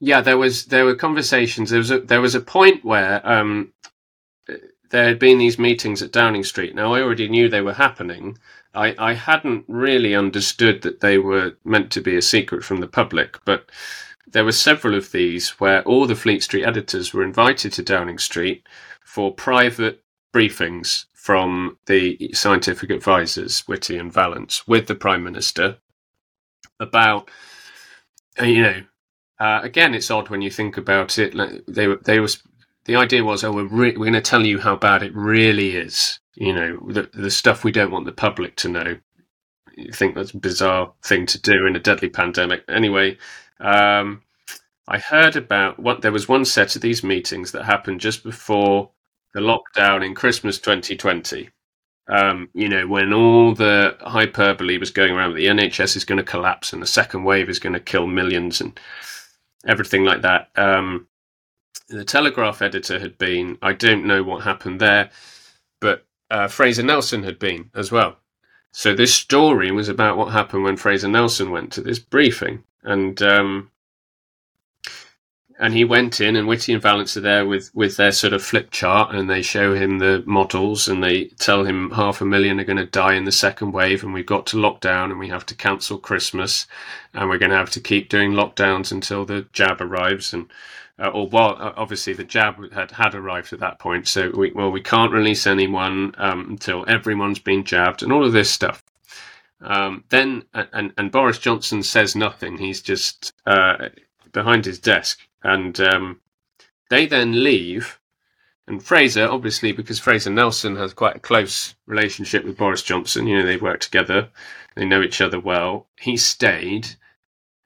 yeah, there was there were conversations. There was a, there was a point where um, there had been these meetings at Downing Street. Now I already knew they were happening. I, I hadn't really understood that they were meant to be a secret from the public, but there were several of these where all the Fleet Street editors were invited to Downing Street for private briefings from the scientific advisors, Whitty and Vallance, with the Prime Minister about, uh, you know, uh, again, it's odd when you think about it. They were, they was, the idea was, oh, we're, re- we're going to tell you how bad it really is. You know, the, the stuff we don't want the public to know. You think that's a bizarre thing to do in a deadly pandemic. Anyway, um, I heard about what there was one set of these meetings that happened just before the lockdown in Christmas 2020. Um, you know, when all the hyperbole was going around, that the NHS is going to collapse and the second wave is going to kill millions and everything like that. Um, the Telegraph editor had been, I don't know what happened there, but uh, Fraser Nelson had been as well. So this story was about what happened when Fraser Nelson went to this briefing. And um, and he went in, and Whitty and Vallance are there with with their sort of flip chart, and they show him the models, and they tell him half a million are going to die in the second wave, and we've got to lock down, and we have to cancel Christmas, and we're going to have to keep doing lockdowns until the jab arrives, and uh, or well, obviously the jab had had arrived at that point, so we well we can't release anyone um, until everyone's been jabbed, and all of this stuff. Um, then and and Boris Johnson says nothing. He's just uh, behind his desk and um, they then leave. And Fraser, obviously, because Fraser Nelson has quite a close relationship with Boris Johnson, you know, they work together, they know each other well. He stayed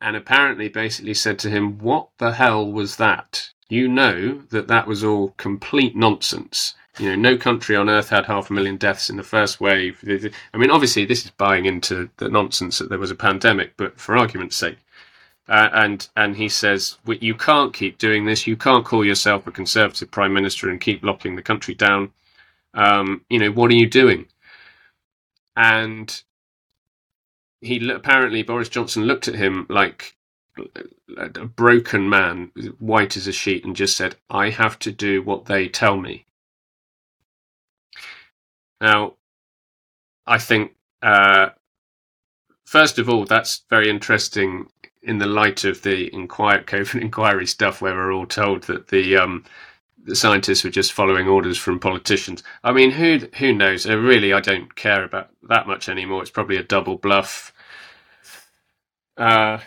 and apparently basically said to him, What the hell was that? You know that that was all complete nonsense. You know, no country on earth had half a million deaths in the first wave. I mean, obviously, this is buying into the nonsense that there was a pandemic, but for argument's sake, uh, and and he says you can't keep doing this. You can't call yourself a conservative prime minister and keep locking the country down. Um, you know, what are you doing? And he apparently Boris Johnson looked at him like a broken man, white as a sheet, and just said, "I have to do what they tell me." Now, I think uh, first of all, that's very interesting in the light of the inquire, COVID inquiry stuff, where we're all told that the um, the scientists were just following orders from politicians. I mean, who who knows? Uh, really, I don't care about that much anymore. It's probably a double bluff. Uh,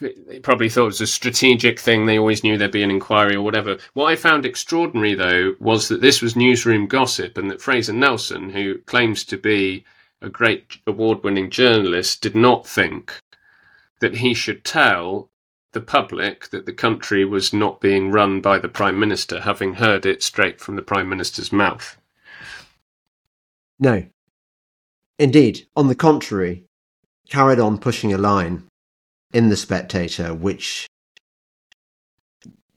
they probably thought it was a strategic thing. They always knew there'd be an inquiry or whatever. What I found extraordinary, though, was that this was newsroom gossip and that Fraser Nelson, who claims to be a great award winning journalist, did not think that he should tell the public that the country was not being run by the Prime Minister, having heard it straight from the Prime Minister's mouth. No. Indeed, on the contrary, carried on pushing a line in the Spectator, which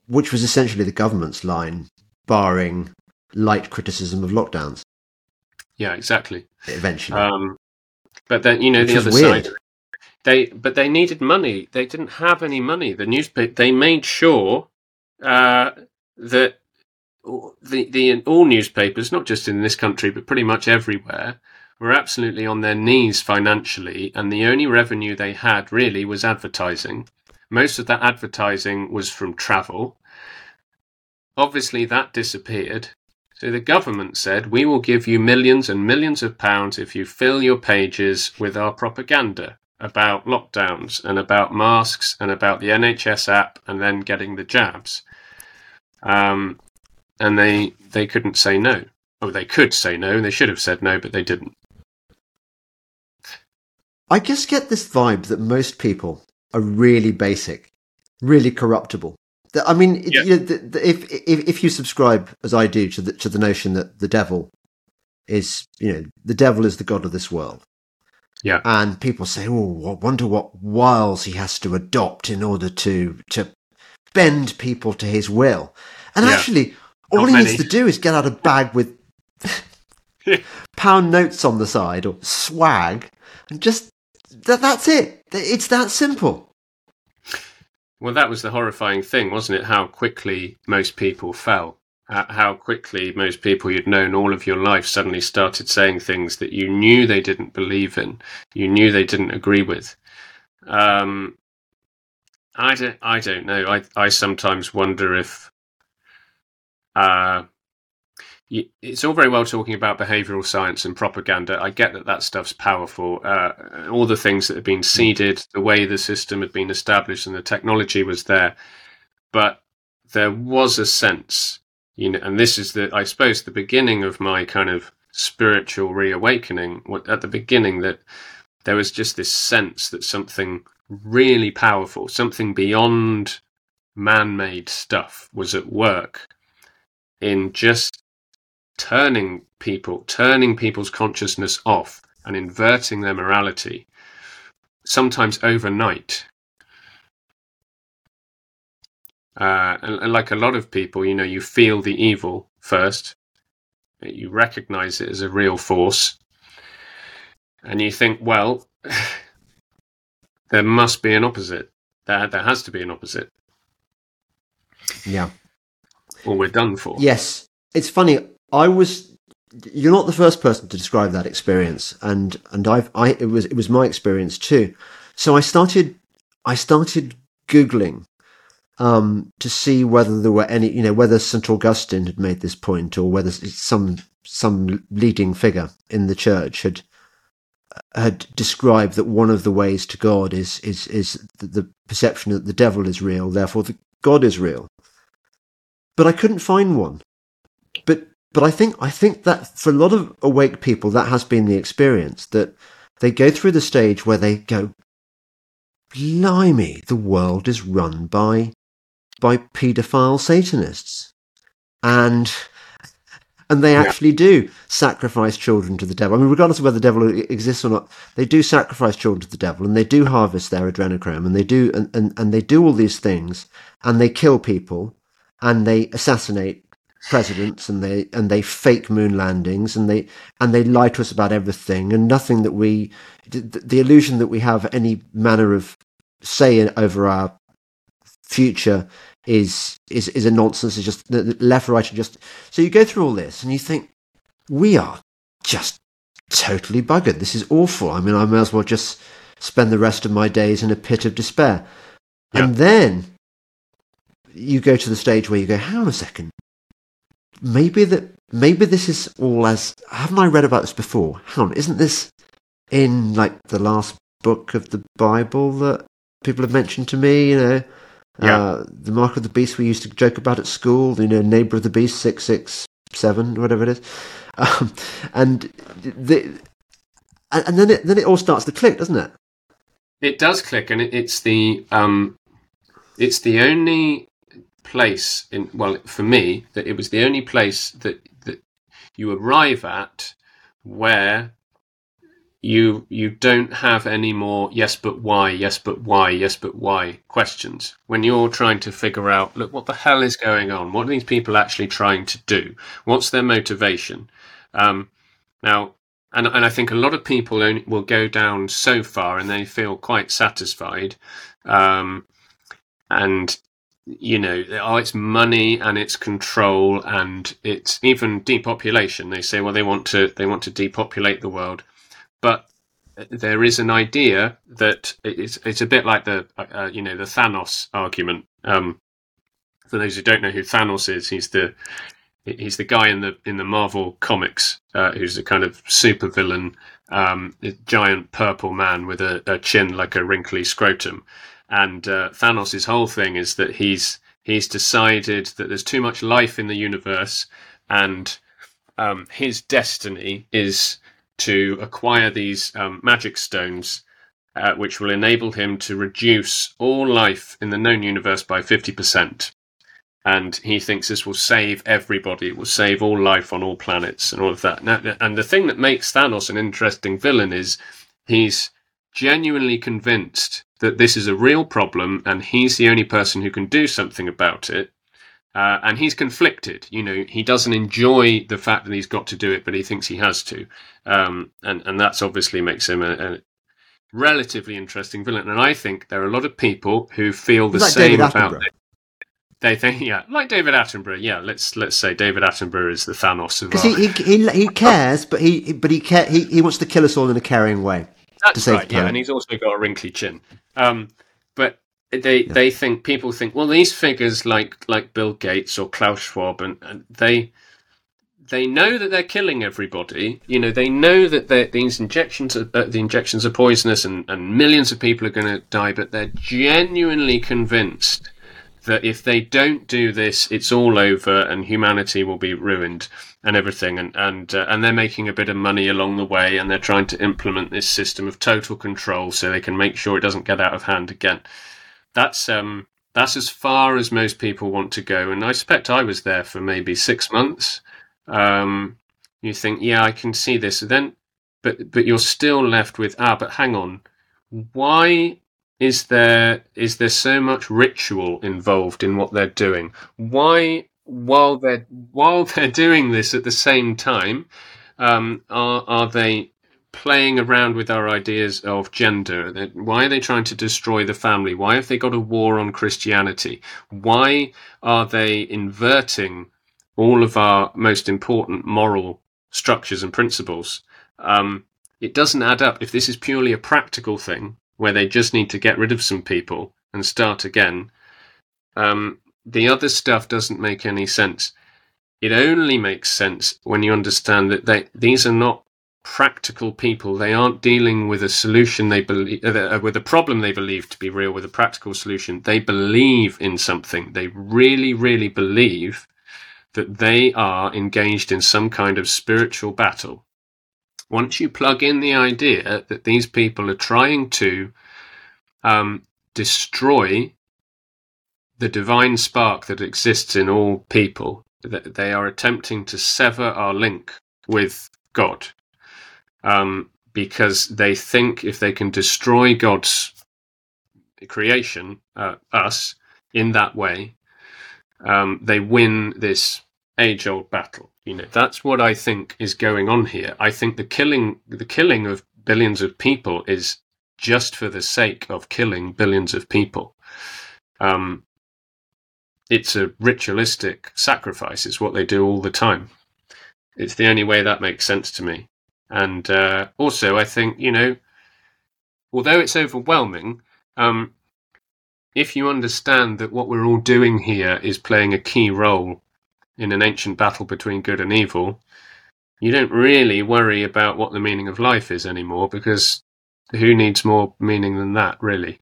which was essentially the government's line, barring light criticism of lockdowns. Yeah, exactly. Eventually, um, but then you know which the other weird. side. They but they needed money. They didn't have any money. The newspaper they made sure uh, that the the all newspapers, not just in this country but pretty much everywhere, were absolutely on their knees financially, and the only revenue they had really was advertising. Most of that advertising was from travel. Obviously, that disappeared. So the government said, We will give you millions and millions of pounds if you fill your pages with our propaganda about lockdowns and about masks and about the NHS app and then getting the jabs. Um, and they they couldn't say no. Oh, they could say no. They should have said no, but they didn't. I just get this vibe that most people are really basic, really corruptible. That- I mean, Yeah. you know, if, if if you subscribe, as I do, to the to the notion that the devil is, you know, the devil is the god of this world, Yeah. and people say, "Oh, I wonder what wiles he has to adopt in order to to bend people to his will." And Yeah. actually, all Not he many. needs to do is get out a bag with pound notes on the side or swag, and just that, that's it. It's that simple. Well, that was the horrifying thing, wasn't it? How quickly most people fell. How quickly most people you'd known all of your life suddenly started saying things that you knew they didn't believe in, you knew they didn't agree with. Um, I don't, I don't know. I, I sometimes wonder if uh, it's all very well talking about behavioral science and propaganda. I get that that stuff's powerful. Uh, all the things that have been seeded, the way the system had been established, and the technology was there. But there was a sense, you know, and this is the, I suppose, the beginning of my kind of spiritual reawakening. At the beginning, that there was just this sense that something really powerful, something beyond man-made stuff, was at work in just turning people, turning people's consciousness off and inverting their morality, sometimes overnight. Uh, and, and like a lot of people, you know, you feel the evil first, you recognize it as a real force, and you think, well, there must be an opposite. There, there has to be an opposite, Yeah. or we're done for. Yes. It's funny. I was. You're not the first person to describe that experience, and and I've I it was it was my experience too. So I started I started googling um, to see whether there were any you know whether St Augustine had made this point or whether some some leading figure in the church had had described that one of the ways to God is is is the, perception that the devil is real, therefore the God is real. But I couldn't find one. But but I think I think that for a lot of awake people that has been the experience that they go through the stage where they go, Blimey, the world is run by by paedophile Satanists. And and they Yeah. actually do sacrifice children to the devil. I mean, regardless of whether the devil exists or not, they do sacrifice children to the devil, and they do harvest their adrenochrome, and they do and, and, and they do all these things, and they kill people, and they assassinate presidents and they and they fake moon landings and they and they lie to us about everything and nothing that we the, the illusion that we have any manner of say over our future is is is a nonsense. It's just left, right, and just so you go through all this and you think we are just totally buggered. This is awful. I mean, I may as well just spend the rest of my days in a pit of despair. Yeah. And then you go to the stage where you go, hang on a second. Maybe that maybe this is all as haven't I read about this before? Hang on, isn't this in like the last book of the Bible that people have mentioned to me, you know? Yeah. Uh, the mark of the beast we used to joke about at school, you know, neighbor of the beast, 667, whatever it is. Um, and the, and then it, then it all starts to click, doesn't it? It does click, and it, it's the um, it's the only place in well for me that it was the only place that that you arrive at where you you don't have any more yes but why yes but why yes but why questions. When you're trying to figure out look what the hell is going on? What are these people actually trying to do? What's their motivation? Um, now and and I think a lot of people only, will go down so far and they feel quite satisfied um, and you know, oh, it's money and it's control and it's even depopulation. They say, well, they want to they want to depopulate the world, but there is an idea that it's it's a bit like the uh, you know the Thanos argument. Um, for those who don't know who Thanos is, he's the he's the guy in the in the Marvel comics uh, who's a kind of super villain, um, giant purple man with a, a, chin like a wrinkly scrotum. And uh, Thanos' whole thing is that he's he's decided that there's too much life in the universe, and um, his destiny is to acquire these um, magic stones, uh, which will enable him to reduce all life in the known universe by 50%. And he thinks this will save everybody. It will save all life on all planets and all of that. Now, and the thing that makes Thanos an interesting villain is he's genuinely convinced that this is a real problem and he's the only person who can do something about it. Uh, and he's conflicted. You know, he doesn't enjoy the fact that he's got to do it, but he thinks he has to, um, and and that's obviously makes him a, a, relatively interesting villain. And I think there are a lot of people who feel the like same about it. They think, yeah, like David Attenborough. Yeah, let's let's say David Attenborough is the Thanos of because he, he, he cares, but he but he care, he he wants to kill us all in a caring way. That's right. Yeah, and he's also got a wrinkly chin. Um, they yeah. they think people think well these figures like like Bill Gates or Klaus Schwab and, and they they know that they're killing everybody. You know they know that these injections are, uh, the injections are poisonous and, and millions of people are going to die, but they're genuinely convinced that if they don't do this, it's all over and humanity will be ruined and everything. And and uh, and they're making a bit of money along the way, and they're trying to implement this system of total control so they can make sure it doesn't get out of hand again that's um, that's as far as most people want to go. And I suspect I was there for maybe six months. Um, you think, yeah, I can see this. And then, but but you're still left with ah, but hang on, why is there is there so much ritual involved in what they're doing? Why while they're while they're doing this at the same time, um, are are they playing around with our ideas of gender. Why are they trying to destroy the family? Why have they got a war on Christianity? Why are they inverting all of our most important moral structures and principles? Um, it doesn't add up. If this is purely a practical thing where they just need to get rid of some people and start again, um, the other stuff doesn't make any sense. It only makes sense when you understand that they, these are not practical people. They aren't dealing with a solution they believe, uh, uh, with a problem they believe to be real, with a practical solution. They believe in something. They really, really believe that they are engaged in some kind of spiritual battle. Once you plug in the idea that these people are trying to um, destroy the divine spark that exists in all people, that they are attempting to sever our link with God um, because they think if they can destroy God's creation, uh, us, in that way, um, they win this age old battle. You know, that's what I think is going on here. I think the killing the killing of billions of people is just for the sake of killing billions of people. Um, it's a ritualistic sacrifice. It's what they do all the time. It's the only way that makes sense to me. And uh, also, I think you know, although it's overwhelming, um, if you understand that what we're all doing here is playing a key role in an ancient battle between good and evil, you don't really worry about what the meaning of life is anymore because who needs more meaning than that, really?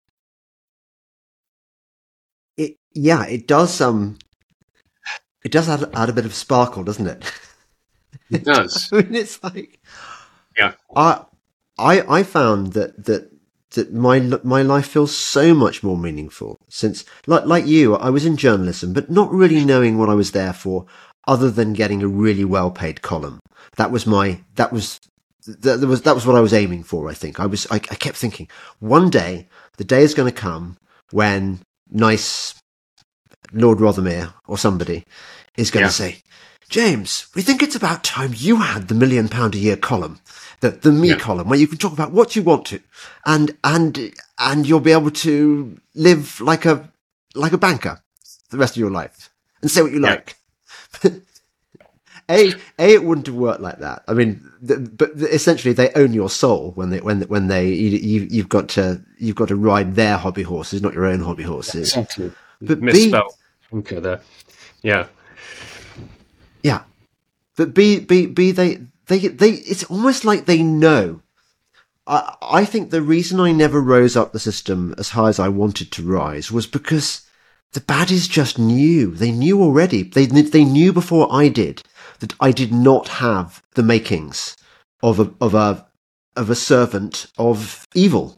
It yeah, it does. Um, it does add, add a bit of sparkle, doesn't it? It does. I mean, it's like yeah. I I I found that that that my my life feels so much more meaningful since like like you I was in journalism but not really knowing what I was there for other than getting a really well paid column that was my that was that, that was that was what I was aiming for I think I was I, I kept thinking one day the day is going to come when nice Lord Rothermere or somebody is going Yeah. to say James we think it's about time you had the million pound a year column the the me Yeah. column where you can talk about what you want to and and and you'll be able to live like a like a banker the rest of your life and say what you Yeah. like a a it wouldn't have worked like that i mean the, but essentially they own your soul when they when when they you, you you've got to you've got to ride their hobby horses not your own hobby horses Exactly. But B- Misspelled. Okay, there. Yeah. Yeah, but B B B they they they it's almost like they know. I I think the reason I never rose up the system as high as I wanted to rise was because the baddies just knew. They knew already. They they knew before I did that I did not have the makings of a of a of a servant of evil.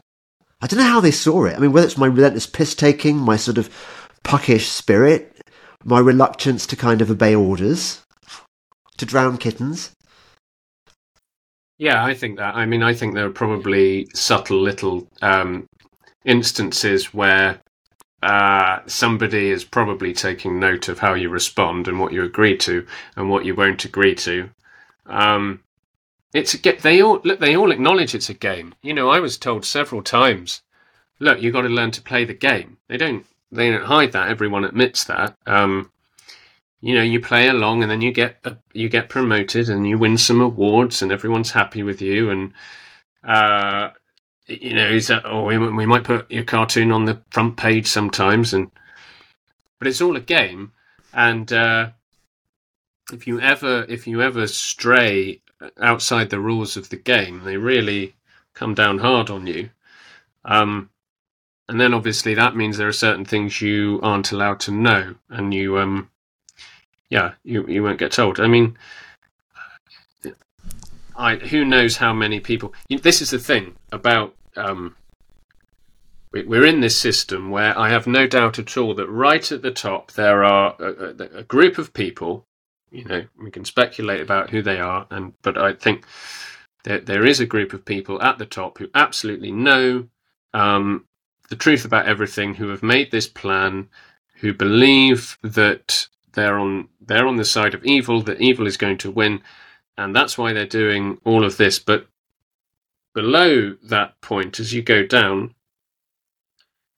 I don't know how they saw it. I mean, whether it's my relentless piss taking, my sort of puckish spirit, my reluctance to kind of obey orders, to drown kittens. Yeah, I think that. I mean, I think there are probably subtle little um, instances where uh, somebody is probably taking note of how you respond and what you agree to and what you won't agree to. Um, it's a get. They all look. They all acknowledge it's a game. You know, I was told several times, "Look, you've got to learn to play the game." They don't. They don't hide that. Everyone admits that. Um, you know you play along and then you get uh, you get promoted and you win some awards and everyone's happy with you and uh you know is that or we, we might put your cartoon on the front page sometimes and but it's all a game. And uh if you ever if you ever stray outside the rules of the game they really come down hard on you. Um and then obviously that means there are certain things you aren't allowed to know and you um yeah, you you won't get told. I mean, I who knows how many people. You, this is the thing about um, we, we're in this system where I have no doubt at all that right at the top there are a, a, a group of people. You know, we can speculate about who they are, and but I think there there is a group of people at the top who absolutely know um, the truth about everything, who have made this plan, who believe that they're on they're on the side of evil that evil is going to win and that's why they're doing all of this. But below that point as you go down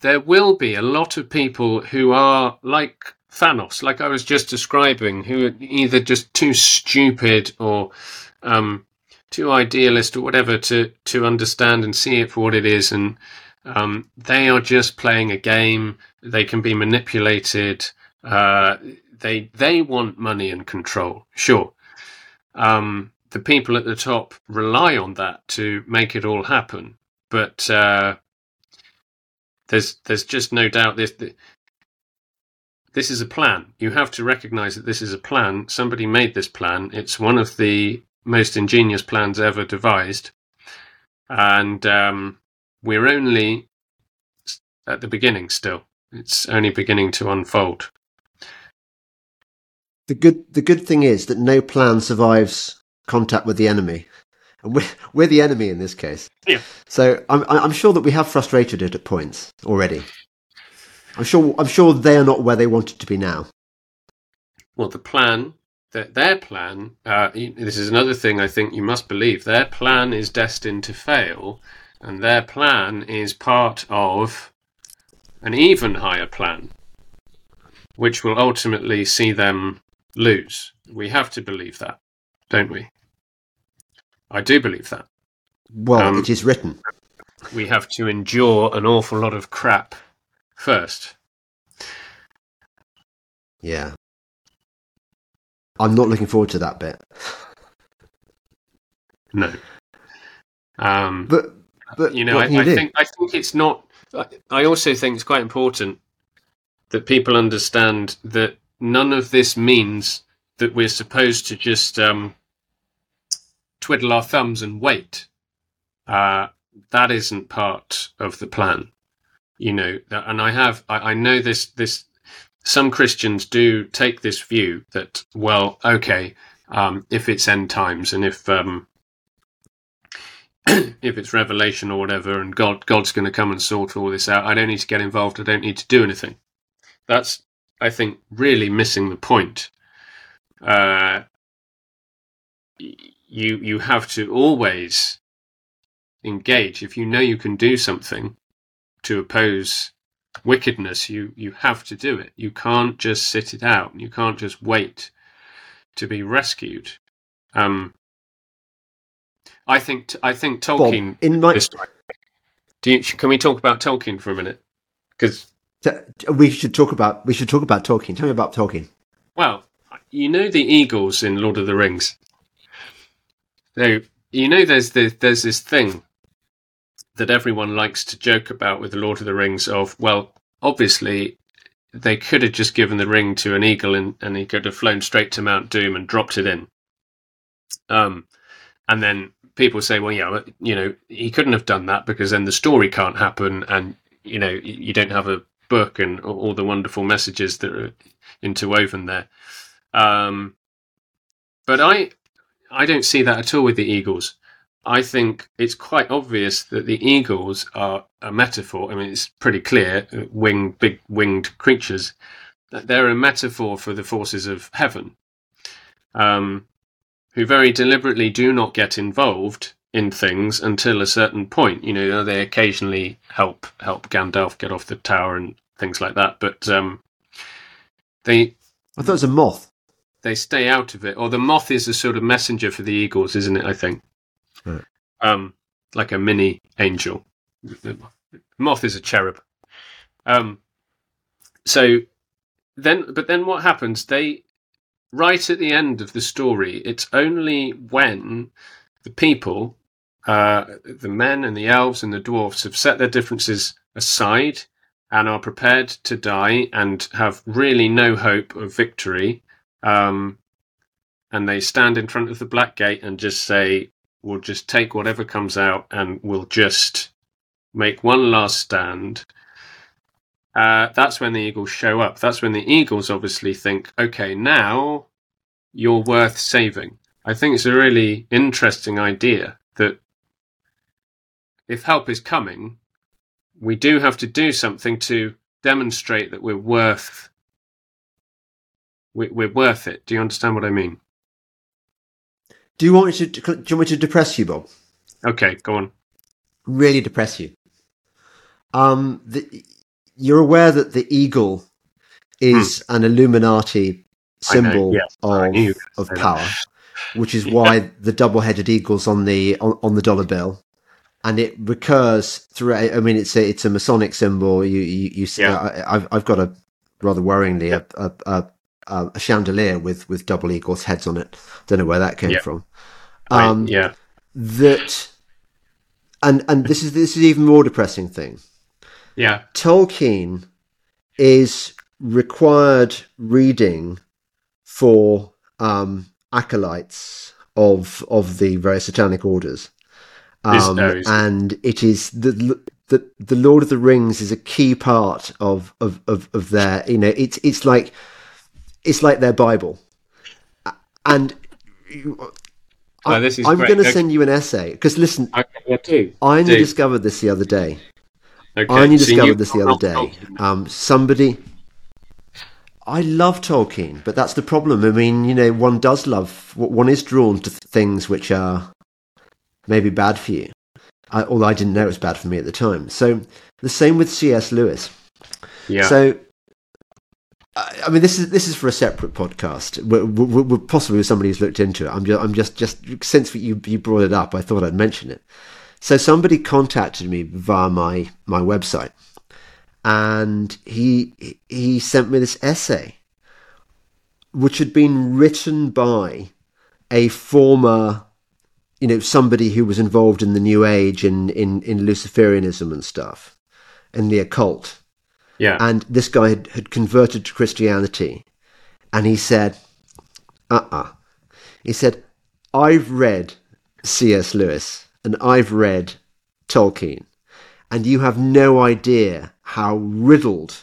there will be a lot of people who are like Thanos like I was just describing who are either just too stupid or um, too idealist or whatever to to understand and see it for what it is. And um, they are just playing a game. They can be manipulated uh, they they want money and control. Sure, um, the people at the top rely on that to make it all happen. But uh, there's there's just no doubt this this is a plan. You have to recognise that this is a plan. Somebody made this plan. It's one of the most ingenious plans ever devised, and um, we're only at the beginning still. It's only beginning to unfold. The good the good thing is that no plan survives contact with the enemy, and we're we're the enemy in this case. Yeah. So I'm I'm sure that we have frustrated it at points already. I'm sure I'm sure they are not where they wanted to be now. Well, the plan that their plan. Uh, this is another thing I think you must believe. Their plan is destined to fail, and their plan is part of an even higher plan, which will ultimately see them lose. We have to believe that, don't we? I do believe that. Well, um, it is written. We have to endure an awful lot of crap first. Yeah. I'm not looking forward to that bit. No. Um, but but you know, I, you I think I think it's not. I also think it's quite important that people understand that none of this means that we're supposed to just um, twiddle our thumbs and wait. Uh, that isn't part of the plan, you know. And I have, I, I know this. This some Christians do take this view that, well, okay, um, if it's end times and if um, if it's revelation or whatever, and God God's going to come and sort all this out, I don't need to get involved. I don't need to do anything. That's, I think, really missing the point. Uh, you you have to always engage. If you know you can do something to oppose wickedness you you have to do it. You can't just sit it out. You can't just wait to be rescued. Um i think i think tolkien Bob, in my do you, can we talk about tolkien for a minute? Because we should talk about we should talk about tolkien. Tell me about tolkien. Well you know the eagles in lord of the rings? So you know there's the, there's this thing that everyone likes to joke about with the Lord of the Rings of, well, obviously they could have just given the ring to an eagle and, and he could have flown straight to Mount Doom and dropped it in. Um, and then people say, well, yeah, you know, he couldn't have done that because then the story can't happen and, you know, you don't have a book and all the wonderful messages that are interwoven there. Um, but I, I don't see that at all with the Eagles. I think it's quite obvious that the eagles are a metaphor. I mean, it's pretty clear, uh, winged, big winged creatures, that they're a metaphor for the forces of heaven, um, who very deliberately do not get involved in things until a certain point. You know, they occasionally help help Gandalf get off the tower and things like that, but um, they. I thought it was a moth. They stay out of it, or the moth is a sort of messenger for the eagles, isn't it? I think. Right. Um, like a mini angel. Moth is a cherub. Um, so then, but then what happens? They right at the end of the story. It's only when the people, uh, the men and the elves and the dwarfs, have set their differences aside and are prepared to die and have really no hope of victory. Um, and they stand in front of the black gate and just say, we'll just take whatever comes out and we'll just make one last stand. Uh, that's when the Eagles show up. That's when the Eagles obviously think, okay, now you're worth saving. I think it's a really interesting idea that if help is coming, we do have to do something to demonstrate that we're worth we're worth it. Do you understand what I mean? Do you want me to? Do you want me to depress you, Bob? Okay, go on. Really depress you. Um, the, you're aware that the eagle is hmm. an Illuminati symbol yes, of of power, which is why yeah. the double-headed eagles on the on, on, the dollar bill, and it recurs throughout. I mean, it's a it's a Masonic symbol. You you, you see, yeah. I, have I've got a rather worryingly yeah. a, a, a, a chandelier with with double eagles heads on it. Don't know where that came from. Um, right, yeah. That, and and this is this is even more depressing thing. Yeah. Tolkien is required reading for um, acolytes of of the various satanic orders. Um, and it is the, the the Lord of the Rings is a key part of of of, of their you know it's it's like it's like their Bible, and I, this is I'm going to send you an essay because listen, okay, I only do. discovered this the other day. Okay. I only so discovered this the other day. Um, somebody, I love Tolkien, but that's the problem. I mean, you know, one does love, one is drawn to things which are maybe bad for you. I, although I didn't know it was bad for me at the time. So the same with C.S. Lewis. Yeah. So, I mean, this is this is for a separate podcast, we're, we're, we're possibly with somebody who's looked into it. I'm just, I'm just, just since you you brought it up, I thought I'd mention it. So somebody contacted me via my my website, and he he sent me this essay, which had been written by a former, you know, somebody who was involved in the New Age in in, in Luciferianism and stuff, in the occult yeah. and this guy had, had converted to Christianity. And he said, uh uh He said, I've read C.S. Lewis and I've read Tolkien, and you have no idea how riddled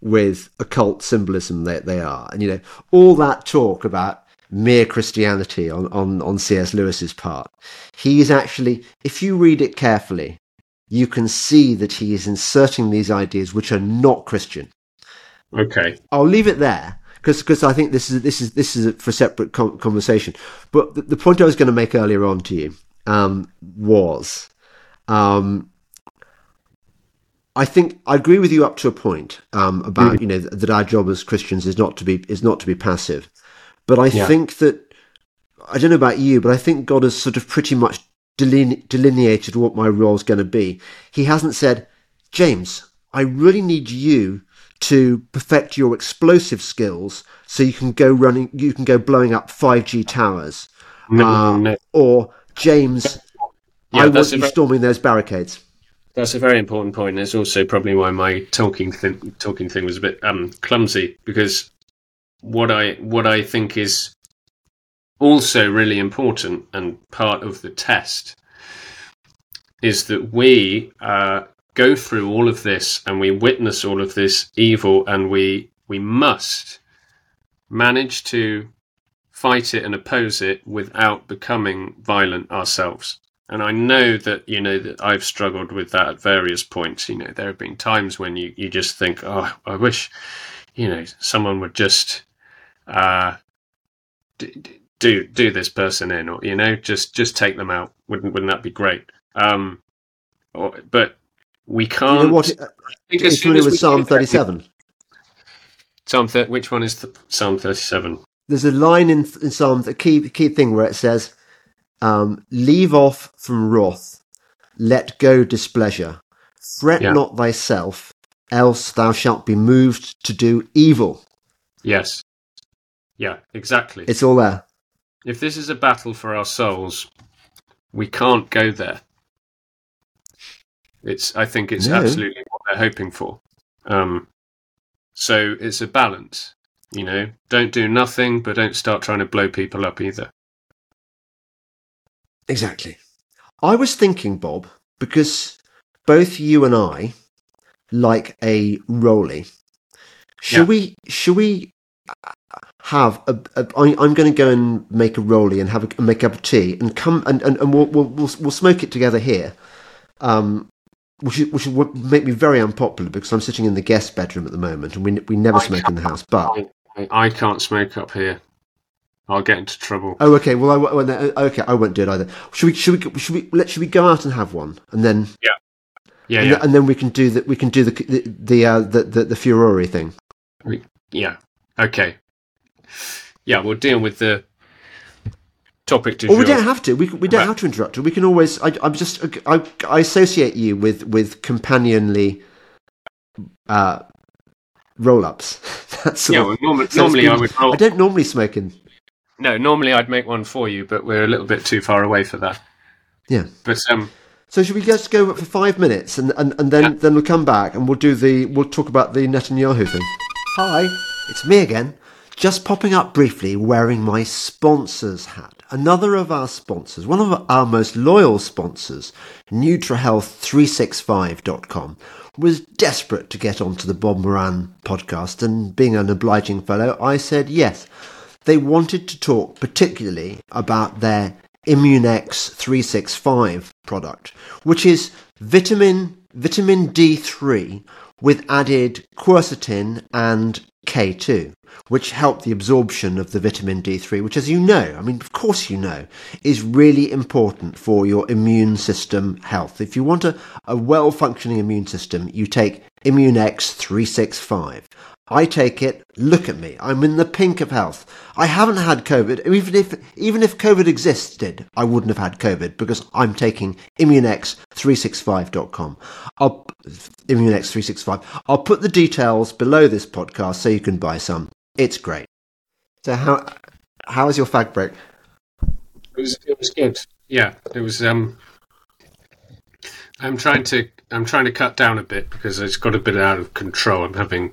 with occult symbolism they, they are. And, you know, all that talk about mere Christianity on, on, on C.S. Lewis's part. He is actually, if you read it carefully, you can see that he is inserting these ideas which are not Christian. Okay. I'll leave it there because I think this is this is this is for a separate conversation. But the, the, point I was going to make earlier on to you um, was, um, I think I agree with you up to a point um, about mm. you know that our job as Christians is not to be is not to be passive, but I yeah. think that I don't know about you, but I think God has sort of pretty much deline- delineated what my role is going to be. He hasn't said, James, I really need you to perfect your explosive skills so you can go running, you can go blowing up 5G towers. No, uh, no. Or, James, yeah, I want you very, storming those barricades. That's a very important point. It's also probably why my talking thing, talking thing was a bit um, clumsy because what I what I think is also really important and part of the test is that we uh, go through all of this and we witness all of this evil and we we must manage to fight it and oppose it without becoming violent ourselves. And i know that you know that i've struggled with that at various points. You know there have been times when you, you just think oh i wish you know someone would just uh, do do this person in, or you know, just just take them out. Wouldn't wouldn't that be great? Um, or, but we can't. You know what? It, it's familiar with Psalm thirty-seven. Psalm th- which one is the, Psalm thirty-seven? There's a line in, in Psalm, the key key thing where it says, um, "Leave off from wrath, let go displeasure, fret yeah. not thyself, else thou shalt be moved to do evil." Yes. Yeah, exactly. It's all there. If this is a battle for our souls, we can't go there. It's. I think it's no. absolutely what they're hoping for. Um, so it's a balance. You know, don't do nothing, but don't start trying to blow people up either. Exactly. I was thinking, Bob, because both you and I like a rolly. Should yeah. we? Should we have a, a I, I'm going to go and make a rolly and have a, make a cup of tea and come and, and, and we'll, we'll, we'll, we'll smoke it together here. Um, which, which would make me very unpopular because I'm sitting in the guest bedroom at the moment and we, we never I smoke in the house. But I, I, can't smoke up here. I'll get into trouble. Oh, okay. Well, I well, okay. I won't do it either. Should we? Should we? Should we? Let, should we go out and have one, and then? Yeah. Yeah. And, yeah. and then we can do that. We can do the the the uh, the, the, the Furore thing. Yeah. Okay. Yeah, we'll deal with the topic. Or we don't have to. We we don't have to interrupt her. We can always. I, I'm just. I, I associate you with with companionly. Uh, roll ups. That's yeah. Well, norm- normally I would. Roll- I don't normally smoke in. No, normally I'd make one for you, but we're a little bit too far away for that. Yeah. But um. So should we just go for five minutes and and, and then yeah. then we'll come back and we'll do the we'll talk about the Netanyahu thing. Hi, it's me again. Just popping up briefly wearing my sponsor's hat. Another of our sponsors, one of our most loyal sponsors, NutraHealth365.com, was desperate to get onto the Bob Moran podcast, and being an obliging fellow, I said yes. They wanted to talk particularly about their ImmuneX365 product, which is vitamin vitamin D3 with added quercetin and K2, which help the absorption of the vitamin D3, which, as you know, I mean, of course you know, is really important for your immune system health. If you want a, a well functioning immune system, you take ImmuneX365. I take it. Look at me. I'm in the pink of health. I haven't had COVID. Even if even if COVID existed, I wouldn't have had COVID because I'm taking ImmuneX365.com. I'll ImmuneX365. I'll put the details below this podcast so you can buy some. It's great. So how how was your fag break? It was it was good. Yeah, it was. Um, I'm trying to I'm trying to cut down a bit because it's got a bit out of control. I'm having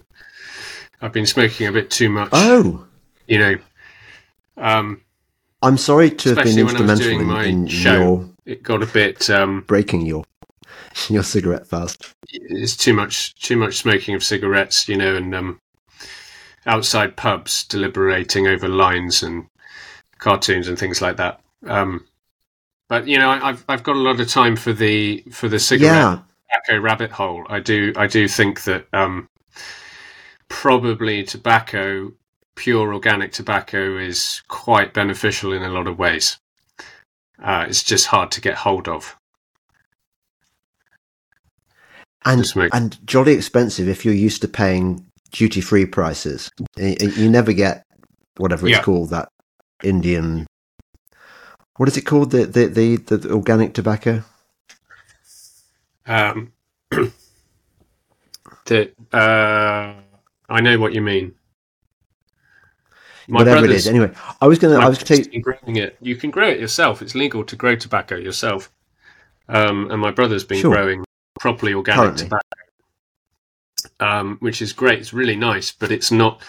I've been smoking a bit too much. Oh, you know. Um, I'm sorry to have been instrumental in, in show, your it got a bit um, breaking your your cigarette fast. It's too much too much smoking of cigarettes, you know, and um, outside pubs deliberating over lines and cartoons and things like that. Um, but you know, I, have I've got a lot of time for the for the cigarette yeah. rabbit hole. I do I do think that um, probably tobacco, pure organic tobacco, is quite beneficial in a lot of ways. Uh, it's just hard to get hold of. And, and jolly expensive if you're used to paying duty free prices. You never get whatever it's yeah. called that Indian. What is it called? The the the, the organic tobacco. Um, the uh, I know what you mean. My Whatever it is. Anyway, I was going to. I was to growing it. You can grow it yourself. It's legal to grow tobacco yourself. Um, and my brother's been sure. growing properly organic Currently. tobacco, um, which is great. It's really nice, but it's not.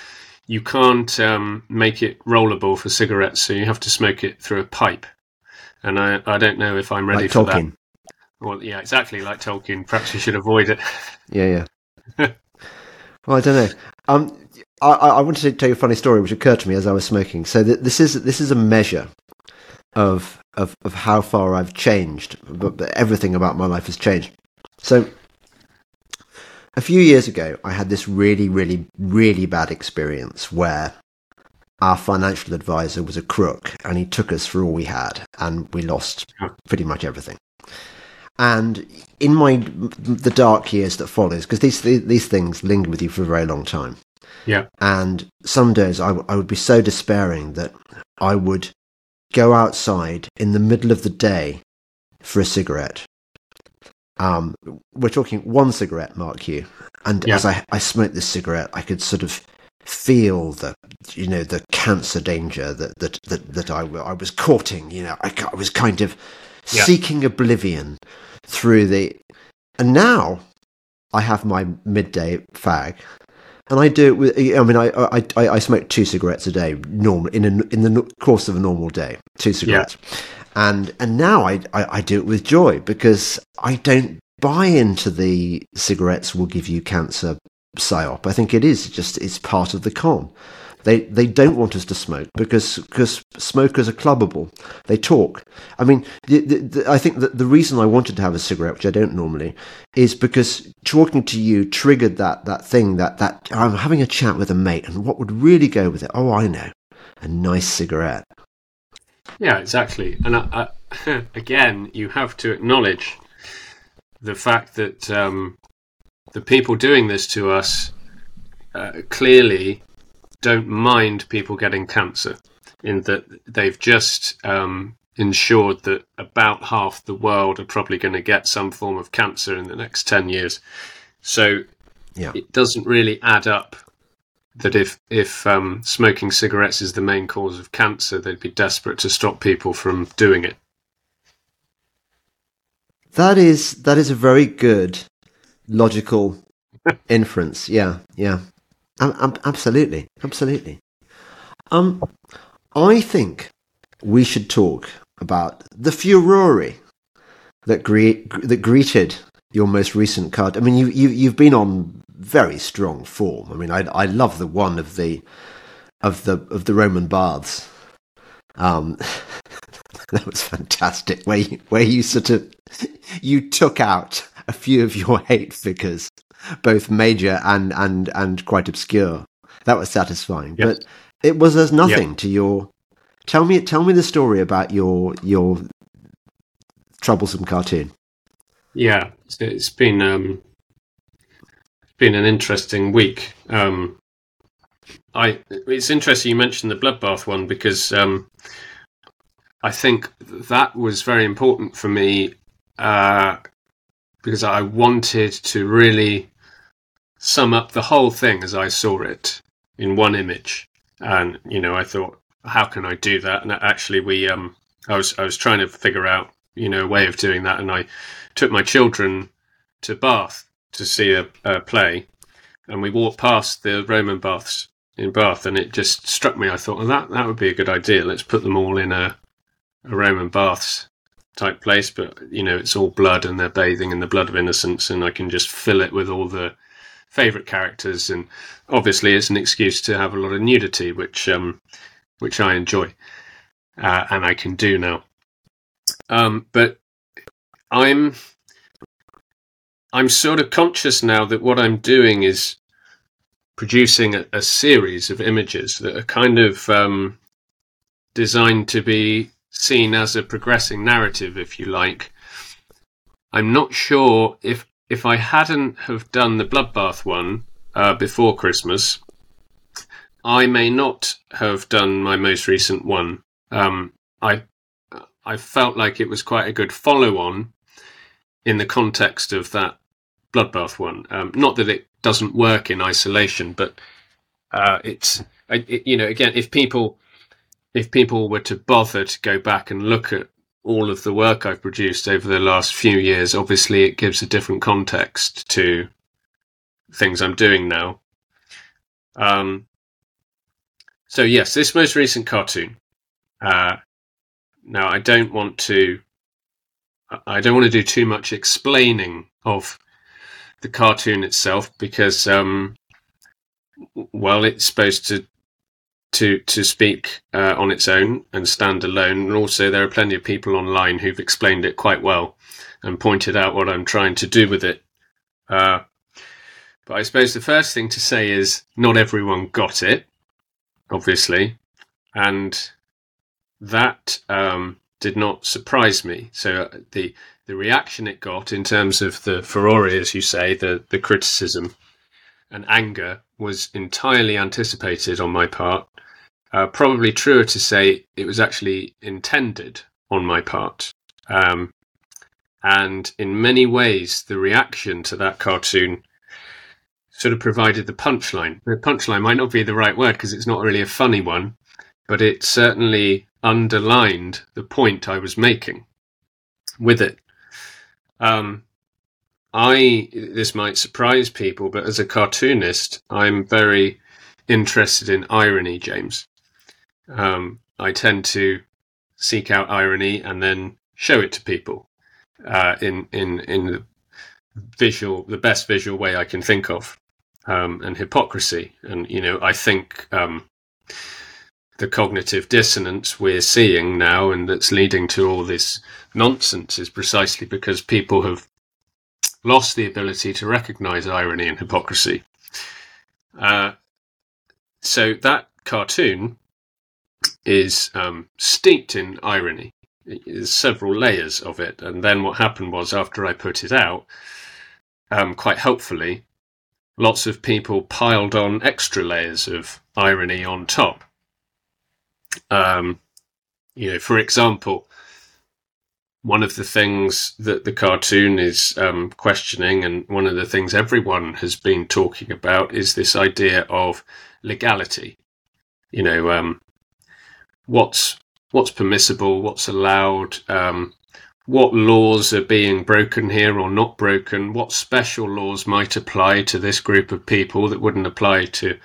You can't um, make it rollable for cigarettes, so you have to smoke it through a pipe. And I, I don't know if I'm ready like for Tolkien. that. Well, yeah, exactly like Tolkien. Perhaps you should avoid it. Yeah, yeah. Well, I don't know. Um, I, I wanted to tell you a funny story which occurred to me as I was smoking. So th- this is this is a measure of of of how far I've changed. But everything about my life has changed. So a few years ago, I had this really, really, really bad experience where our financial advisor was a crook and he took us for all we had and we lost pretty much everything. And in my the dark years that follows, because these these things linger with you for a very long time. Yeah. And some days I, I would be so despairing that I would go outside in the middle of the day for a cigarette. Um, we're talking one cigarette, Mark you. And yeah. as I, I smoked this cigarette, I could sort of feel the you know the cancer danger that that that, that I, I was courting. You know, I, I was kind of yeah. seeking oblivion through the. And now I have my midday fag, and I do it with. I mean, I I, I, I smoke two cigarettes a day, normal in a, in the course of a normal day, two cigarettes, yeah. and and now I, I I do it with joy because I don't buy into the cigarettes will give you cancer psyop. I think it is just it's part of the con. They they don't want us to smoke because because smokers are clubbable. They talk. I mean, the, the, the, I think that the reason I wanted to have a cigarette, which I don't normally, is because talking to you triggered that that thing that that I'm having a chat with a mate, and what would really go with it? Oh, I know, a nice cigarette. Yeah, exactly. And I, I, again, you have to acknowledge the fact that um, the people doing this to us uh, clearly don't mind people getting cancer, in that they've just um, ensured that about half the world are probably going to get some form of cancer in the next 10 years. So yeah. it doesn't really add up that if if um, smoking cigarettes is the main cause of cancer, they'd be desperate to stop people from doing it. That is that is a very good logical inference. Yeah, yeah. Um, absolutely, absolutely. Um, I think we should talk about the furore that gre- that greeted your most recent card. I mean, you you you've been on very strong form. I mean, I I love the one of the of the of the Roman baths. Um, that was fantastic. Where you, where you sort of you took out a few of your hate figures both major and and and quite obscure. That was satisfying. Yes. But it was as nothing yep. to your. Tell me, tell me the story about your your troublesome cartoon. Yeah, it's been um, been an interesting week. Um, I it's interesting you mentioned the bloodbath one because um, I think that was very important for me uh, because I wanted to really sum up the whole thing as I saw it in one image, and you know I thought, how can I do that? And actually, we um, I was I was trying to figure out you know a way of doing that, and I took my children to Bath to see a, a play, and we walked past the Roman baths in Bath, and it just struck me. I thought, well, that that would be a good idea. Let's put them all in a, a Roman baths type place, but you know, it's all blood, and they're bathing in the blood of innocence, and I can just fill it with all the favorite characters, and obviously, it's an excuse to have a lot of nudity, which um, which I enjoy, uh, and I can do now. Um, but I'm I'm sort of conscious now that what I'm doing is producing a, a series of images that are kind of um, designed to be seen as a progressing narrative, if you like. I'm not sure if if I hadn't have done the bloodbath one uh, before Christmas, I may not have done my most recent one. Um, I I felt like it was quite a good follow on in the context of that bloodbath one. Um, not that it doesn't work in isolation, but uh, it's it, you know again if people if people were to bother to go back and look at all of the work I've produced over the last few years, obviously it gives a different context to things I'm doing now. Um, so yes, this most recent cartoon. Uh, now I don't want to. I don't want to do too much explaining of the cartoon itself because, um, well, it's supposed to to to speak uh, on its own and stand alone, and also there are plenty of people online who've explained it quite well and pointed out what I'm trying to do with it. Uh, but I suppose the first thing to say is not everyone got it, obviously, and that um, did not surprise me. So uh, the the reaction it got in terms of the furore, as you say, the, the criticism and anger was entirely anticipated on my part. Uh, probably truer to say it was actually intended on my part. Um, and in many ways, the reaction to that cartoon sort of provided the punchline. The punchline might not be the right word because it's not really a funny one, but it certainly underlined the point I was making with it. Um, I this might surprise people, but as a cartoonist, I'm very interested in irony, James. Um, I tend to seek out irony and then show it to people uh, in in in the visual, the best visual way I can think of, um, and hypocrisy. And you know, I think um, the cognitive dissonance we're seeing now and that's leading to all this nonsense is precisely because people have lost the ability to recognize irony and hypocrisy. Uh, so that cartoon is um, steeped in irony. There's several layers of it. And then what happened was, after I put it out, um, quite helpfully, lots of people piled on extra layers of irony on top. Um, you know, for example, one of the things that the cartoon is um, questioning, and one of the things everyone has been talking about, is this idea of legality. You know, um, what's what's permissible, what's allowed, um, what laws are being broken here or not broken, what special laws might apply to this group of people that wouldn't apply to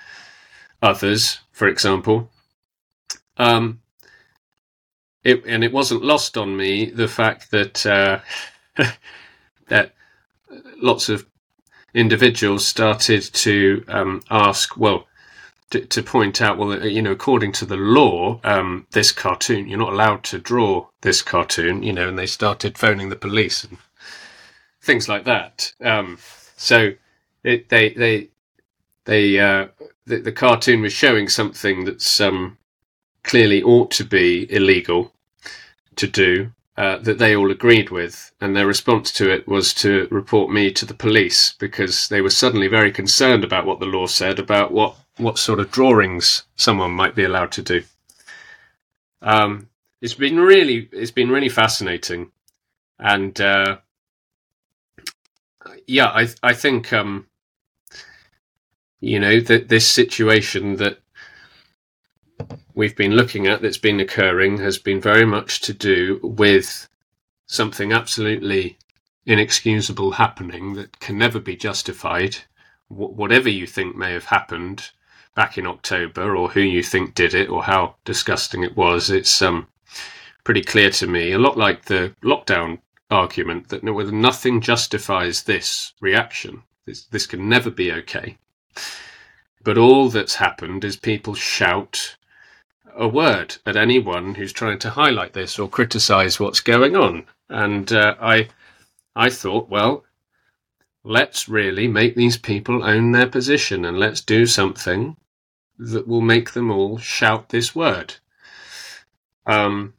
others, for example. Um, it, and it wasn't lost on me the fact that uh, that lots of individuals started to um, ask, well, to, point out, well, you know, according to the law, um, this cartoon, you're not allowed to draw this cartoon, you know, and they started phoning the police and things like that. Um, so it, they they they uh, the, the, cartoon was showing something that's um, clearly ought to be illegal to do uh, that they all agreed with, and their response to it was to report me to the police because they were suddenly very concerned about what the law said about what what sort of drawings someone might be allowed to do. Um, it's been really it's been really fascinating, and uh, yeah, I I think um, you know that this situation that we've been looking at that's been occurring has been very much to do with something absolutely inexcusable happening that can never be justified. Wh- whatever you think may have happened back in October, or who you think did it, or how disgusting it was, it's um, pretty clear to me. A lot like the lockdown argument that no, nothing justifies this reaction. This, this can never be okay. But all that's happened is people shout a word at anyone who's trying to highlight this or criticize what's going on. And uh, I, I thought, well, let's really make these people own their position and let's do something that will make them all shout this word. Um,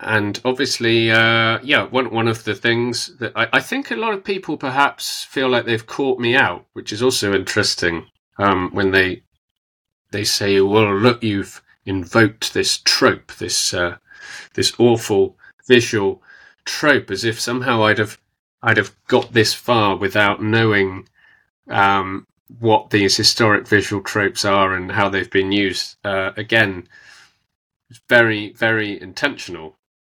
and obviously, uh, yeah, one one of the things that I, I, think a lot of people perhaps feel like they've caught me out, which is also interesting um, when they they say, "Well, look, you've invoked this trope, this uh, this awful visual trope, as if somehow I'd have I'd have got this far without knowing um, what these historic visual tropes are and how they've been used." Uh, again, very very intentional,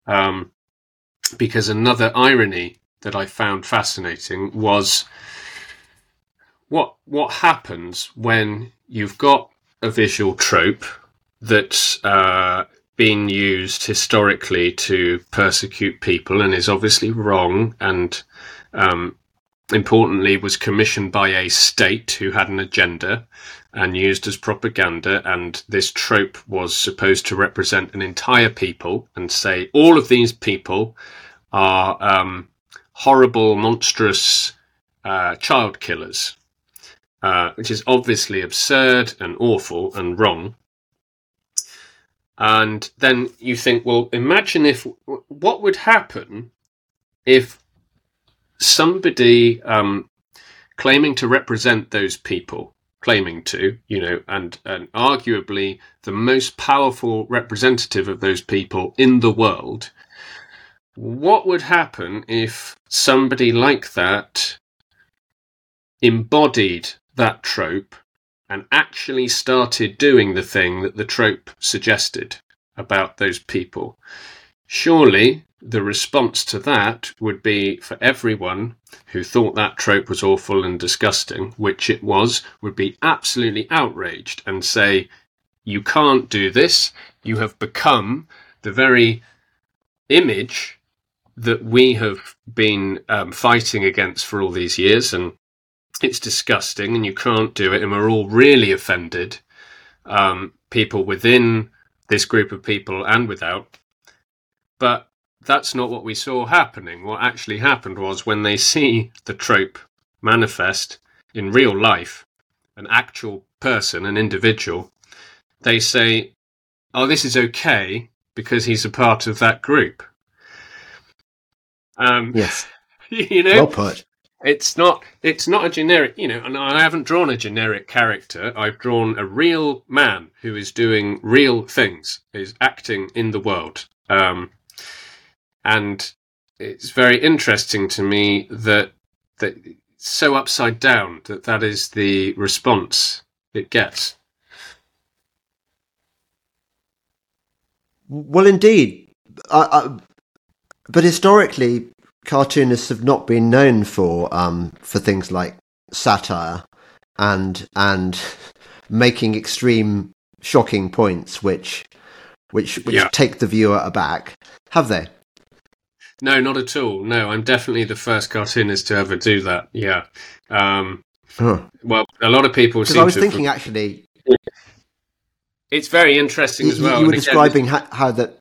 um, because another irony that I found fascinating was what what happens when you've got a visual trope that's uh, been used historically to persecute people and is obviously wrong and um, importantly was commissioned by a state who had an agenda and used as propaganda and this trope was supposed to represent an entire people and say all of these people are um, horrible monstrous uh, child killers uh, which is obviously absurd and awful and wrong. And then you think, well, imagine if what would happen if somebody um, claiming to represent those people, claiming to, you know, and, and arguably the most powerful representative of those people in the world, what would happen if somebody like that embodied that trope and actually started doing the thing that the trope suggested about those people. Surely the response to that would be for everyone who thought that trope was awful and disgusting, which it was, would be absolutely outraged and say, You can't do this. You have become the very image that we have been um, fighting against for all these years and it's disgusting and you can't do it, and we're all really offended. Um, people within this group of people and without. But that's not what we saw happening. What actually happened was when they see the trope manifest in real life, an actual person, an individual, they say, oh, this is okay because he's a part of that group. Um, yes. You know, well put it's not it's not a generic you know and i haven't drawn a generic character i've drawn a real man who is doing real things is acting in the world um, and it's very interesting to me that that it's so upside down that that is the response it gets. Well indeed. I, I, but historically cartoonists have not been known for um, for things like satire and and making extreme shocking points which which which yeah. take the viewer aback. Have they no not at all. No i'm definitely the first cartoonist to ever do that. Yeah. Um, huh. well a lot of people seem i was thinking have... actually it's very interesting as well you were describing how, how that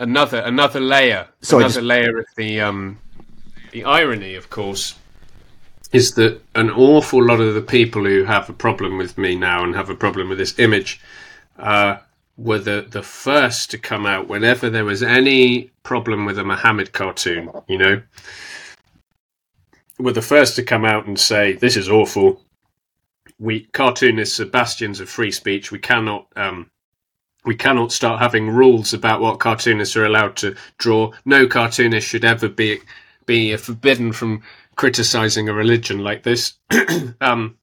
another another layer, Sorry, another just... layer of the um, the irony, of course, is that an awful lot of the people who have a problem with me now and have a problem with this image uh, were the, the first to come out whenever there was any problem with a Muhammad cartoon, you know, were the first to come out and say, this is awful. We cartoonists are bastions of free speech. We cannot um, we cannot start having rules about what cartoonists are allowed to draw. No cartoonist should ever be be forbidden from criticizing a religion like this. um,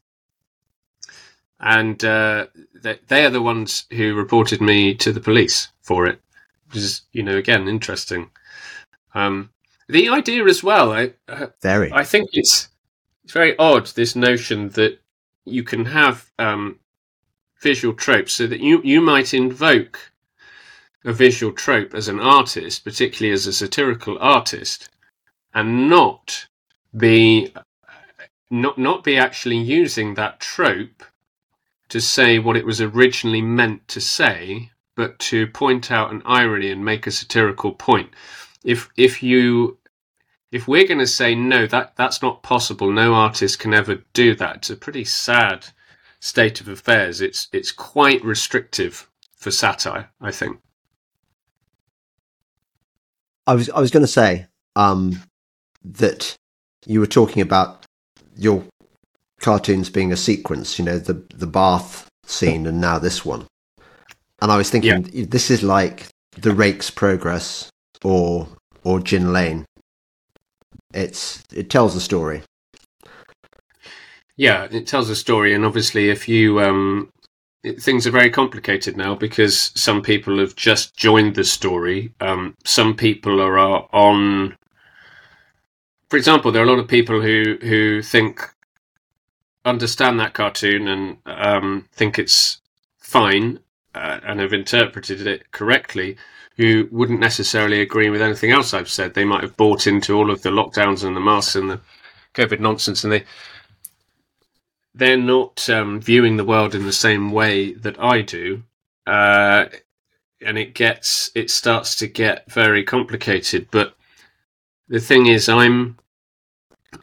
and uh, they, they, are the ones who reported me to the police for it, which is, you know, again, interesting. Um, the idea as well, I, uh, very. I think it's, it's very odd, this notion that you can have um, visual tropes so that you, you might invoke a visual trope as an artist, particularly as a satirical artist, and not be not not be actually using that trope to say what it was originally meant to say, but to point out an irony and make a satirical point. If if you if we're going to say no, that that's not possible. No artist can ever do that. It's a pretty sad state of affairs. It's it's quite restrictive for satire, I think. I was I was going to say um, that you were talking about your cartoons being a sequence, you know, the the bath scene and now this one. And I was thinking yeah. this is like the Rake's Progress or or Gin Lane. It's it tells a story. Yeah, it tells a story, and obviously, if you um, things are very complicated now because some people have just joined the story. Um, some people are, are on for example, there are a lot of people who who think understand that cartoon and um, think it's fine uh, and have interpreted it correctly, who wouldn't necessarily agree with anything else I've said. They might have bought into all of the lockdowns and the masks and the COVID nonsense, and they they're not um, viewing the world in the same way that I do. Uh, and it gets it starts to get very complicated. But the thing is, I'm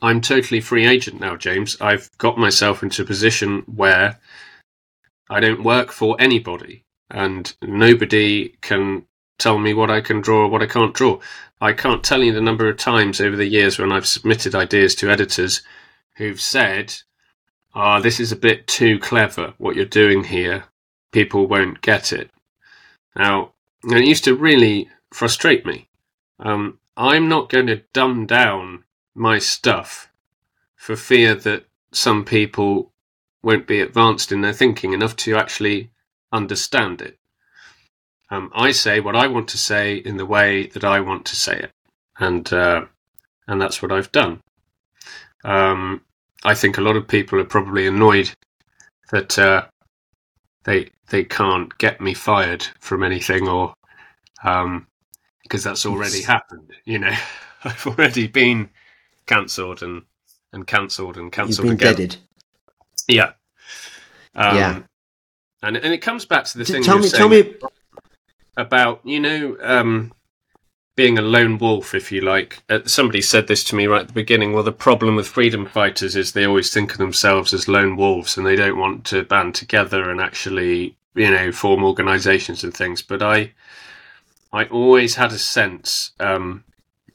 I'm totally free agent now, James. I've got myself into a position where I don't work for anybody, and nobody can tell me what I can draw or what I can't draw. I can't tell you the number of times over the years when I've submitted ideas to editors who've said, "Ah, oh, this is a bit too clever. What you're doing here, people won't get it." Now, it used to really frustrate me. Um, I'm not going to dumb down my stuff for fear that some people won't be advanced in their thinking enough to actually understand it. Um, I say what I want to say in the way that I want to say it, and uh, and that's what I've done. Um, I think a lot of people are probably annoyed that uh, they they can't get me fired from anything, or um, because that's already happened. You know, I've already been cancelled and and cancelled and cancelled again. Deaded. Yeah. Um, yeah. And and it comes back to the thing. Tell me, tell me about you know um, being a lone wolf, if you like. Uh, somebody said this to me right at the beginning. Well, the problem with freedom fighters is they always think of themselves as lone wolves, and they don't want to band together and actually you know form organisations and things. But I, I always had a sense um,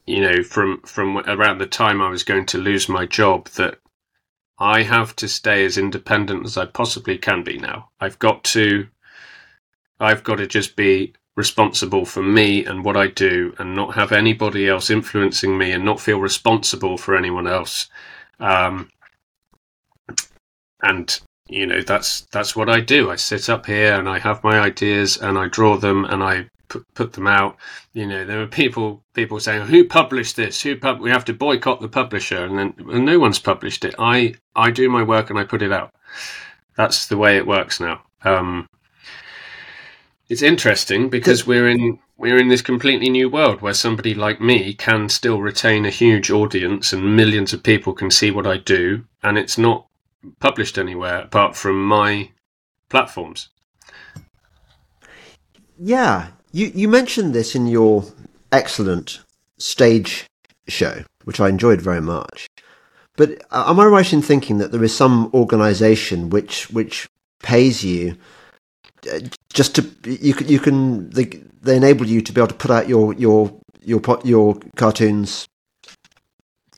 you know, from from around the time I was going to lose my job, that I have to stay as independent as I possibly can be now. I've got to, I've got to just be responsible for me and what I do, and not have anybody else influencing me, and not feel responsible for anyone else. Um, and you know that's that's what I do. I sit up here and I have my ideas and I draw them and I put, put them out. You know, there were people people saying, "Who published this? Who pub- we have to boycott the publisher?" And then and no one's published it. I I do my work and I put it out. That's the way it works now. Um, it's interesting because we're in we're in this completely new world where somebody like me can still retain a huge audience and millions of people can see what I do, and it's not published anywhere apart from my platforms. Yeah, you, you mentioned this in your excellent stage show, which I enjoyed very much. But uh, am I right in thinking that there is some organisation which which pays you uh, just to you can you can they, they enable you to be able to put out your your your your cartoons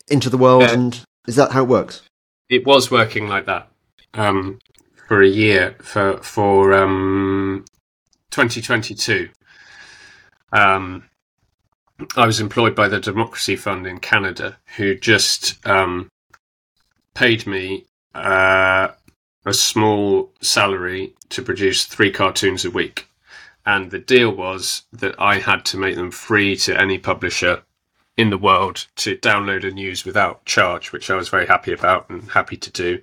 into the world, uh, and is that how it works? It was working like that um, for a year for for um, 2022. Um, I was employed by the Democracy Fund in Canada, who just um, paid me uh, a small salary to produce three cartoons a week. And the deal was that I had to make them free to any publisher in the world to download and use without charge, which I was very happy about and happy to do.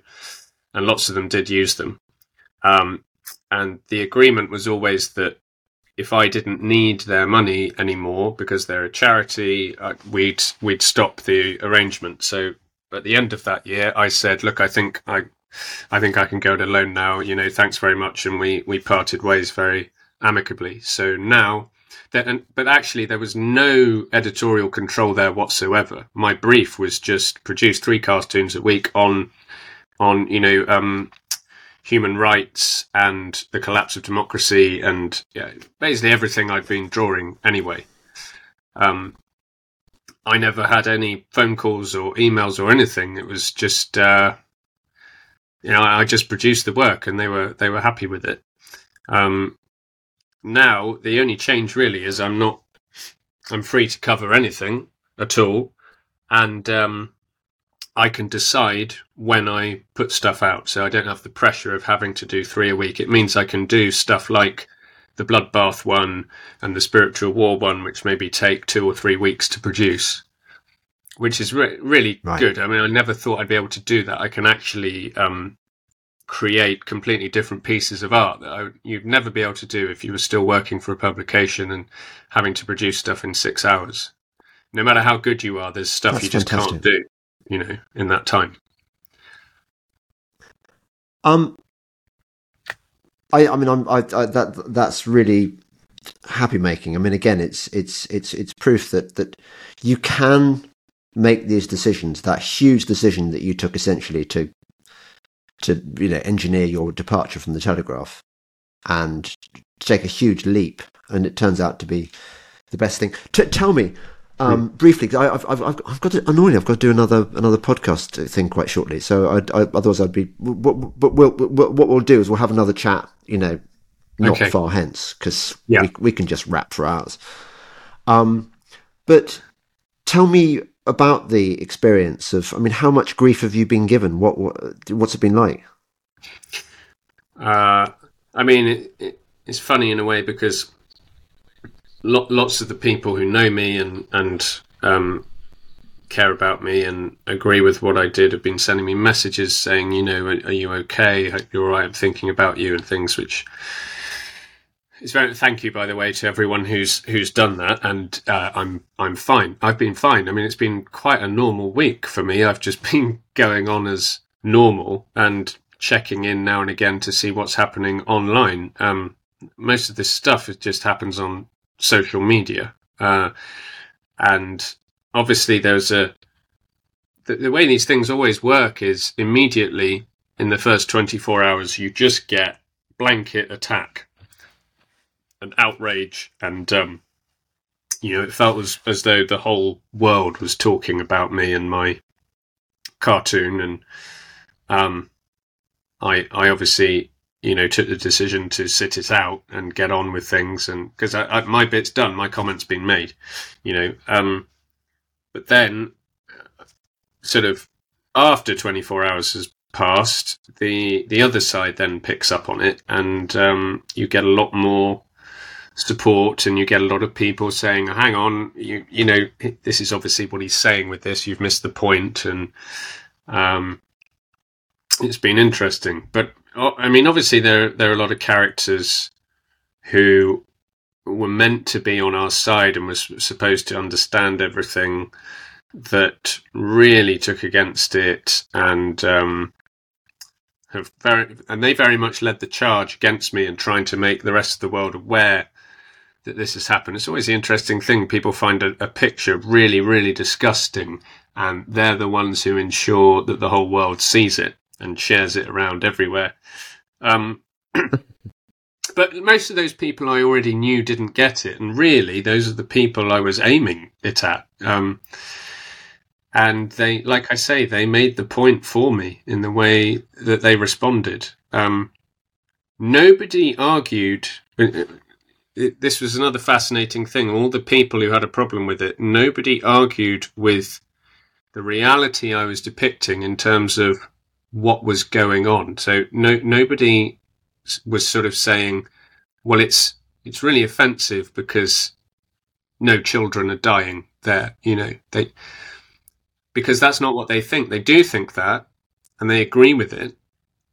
And lots of them did use them. Um, and the agreement was always that if I didn't need their money anymore because they're a charity, uh, we'd we'd stop the arrangement. So at the end of that year, I said, "Look, I think I, I think I can go it alone now. You know, thanks very much." And we we parted ways very amicably. So now, that, and, but actually, there was no editorial control there whatsoever. My brief was just produce three cartoons a week on, on you know, um, human rights and the collapse of democracy and yeah, basically everything I'd been drawing anyway. Um, I never had any phone calls or emails or anything. It was just, uh, you know, I just produced the work and they were they were happy with it. Um, now the only change really is I'm not I'm free to cover anything at all, and um, I can decide when I put stuff out. So I don't have the pressure of having to do three a week. It means I can do stuff like the Bloodbath one and the Spiritual War one, which maybe take two or three weeks to produce, which is re- really right. good. I mean, I never thought I'd be able to do that. I can actually um, create completely different pieces of art that I, you'd never be able to do if you were still working for a publication and having to produce stuff in six hours. No matter how good you are, there's stuff That's you just fantastic. can't do you know, in that time? Um, I, I mean, I'm, I, I, that that's really happy making. I mean, again, it's it's it's it's proof that that you can make these decisions. That huge decision that you took, essentially, to to you know engineer your departure from the Telegraph, and take a huge leap, and it turns out to be the best thing. T- tell me, um, briefly, I, have I've, I've, I've got to, annoyingly, I've got to do another another podcast thing quite shortly. So I, I, otherwise, I'd be. But we'll, we'll, what we'll do is we'll have another chat. You know, not okay. far hence because yeah. we, we can just rap for hours. Um, but tell me about the experience of. I mean, how much grief have you been given? What, what what's it been like? Uh, I mean, it, it, it's funny in a way because lots of the people who know me and and um, care about me and agree with what I did have been sending me messages saying, you know, are, are you okay? Hope you're all right. I'm thinking about you and things, which is very. Thank you, by the way, to everyone who's who's done that, and uh, I'm I'm fine. I've been fine. I mean, it's been quite a normal week for me. I've just been going on as normal and checking in now and again to see what's happening online. Um, most of this stuff just happens on social media. Uh, and obviously, there's a the, the, way these things always work is immediately in the first 24 hours, you just get blanket attack and outrage. And, um, you know, it felt as, as though the whole world was talking about me and my cartoon. And um, I, I obviously you know, took the decision to sit it out and get on with things, and because my bit's done, my comment's been made, you know. Um, but then, sort of after 24 hours has passed, the the other side then picks up on it, and um, you get a lot more support, and you get a lot of people saying, "Hang on, you you know, this is obviously what he's saying with this. You've missed the point," and um, it's been interesting, but I mean, obviously there there are a lot of characters who were meant to be on our side and was supposed to understand everything that really took against it and um, have very and they very much led the charge against me and trying to make the rest of the world aware that this has happened. It's always the interesting thing. People find a, a picture really, really disgusting, and they're the ones who ensure that the whole world sees it and shares it around everywhere. Um, but most of those people I already knew didn't get it, and really, those are the people I was aiming it at. Um, and they, like I say, they made the point for me in the way that they responded. Um, nobody argued. Uh, this was another fascinating thing. All the people who had a problem with it, nobody argued with the reality I was depicting in terms of what was going on. So no, nobody was sort of saying, "Well, it's it's really offensive because no children are dying there." You know, they because that's not what they think. They do think that, and they agree with it,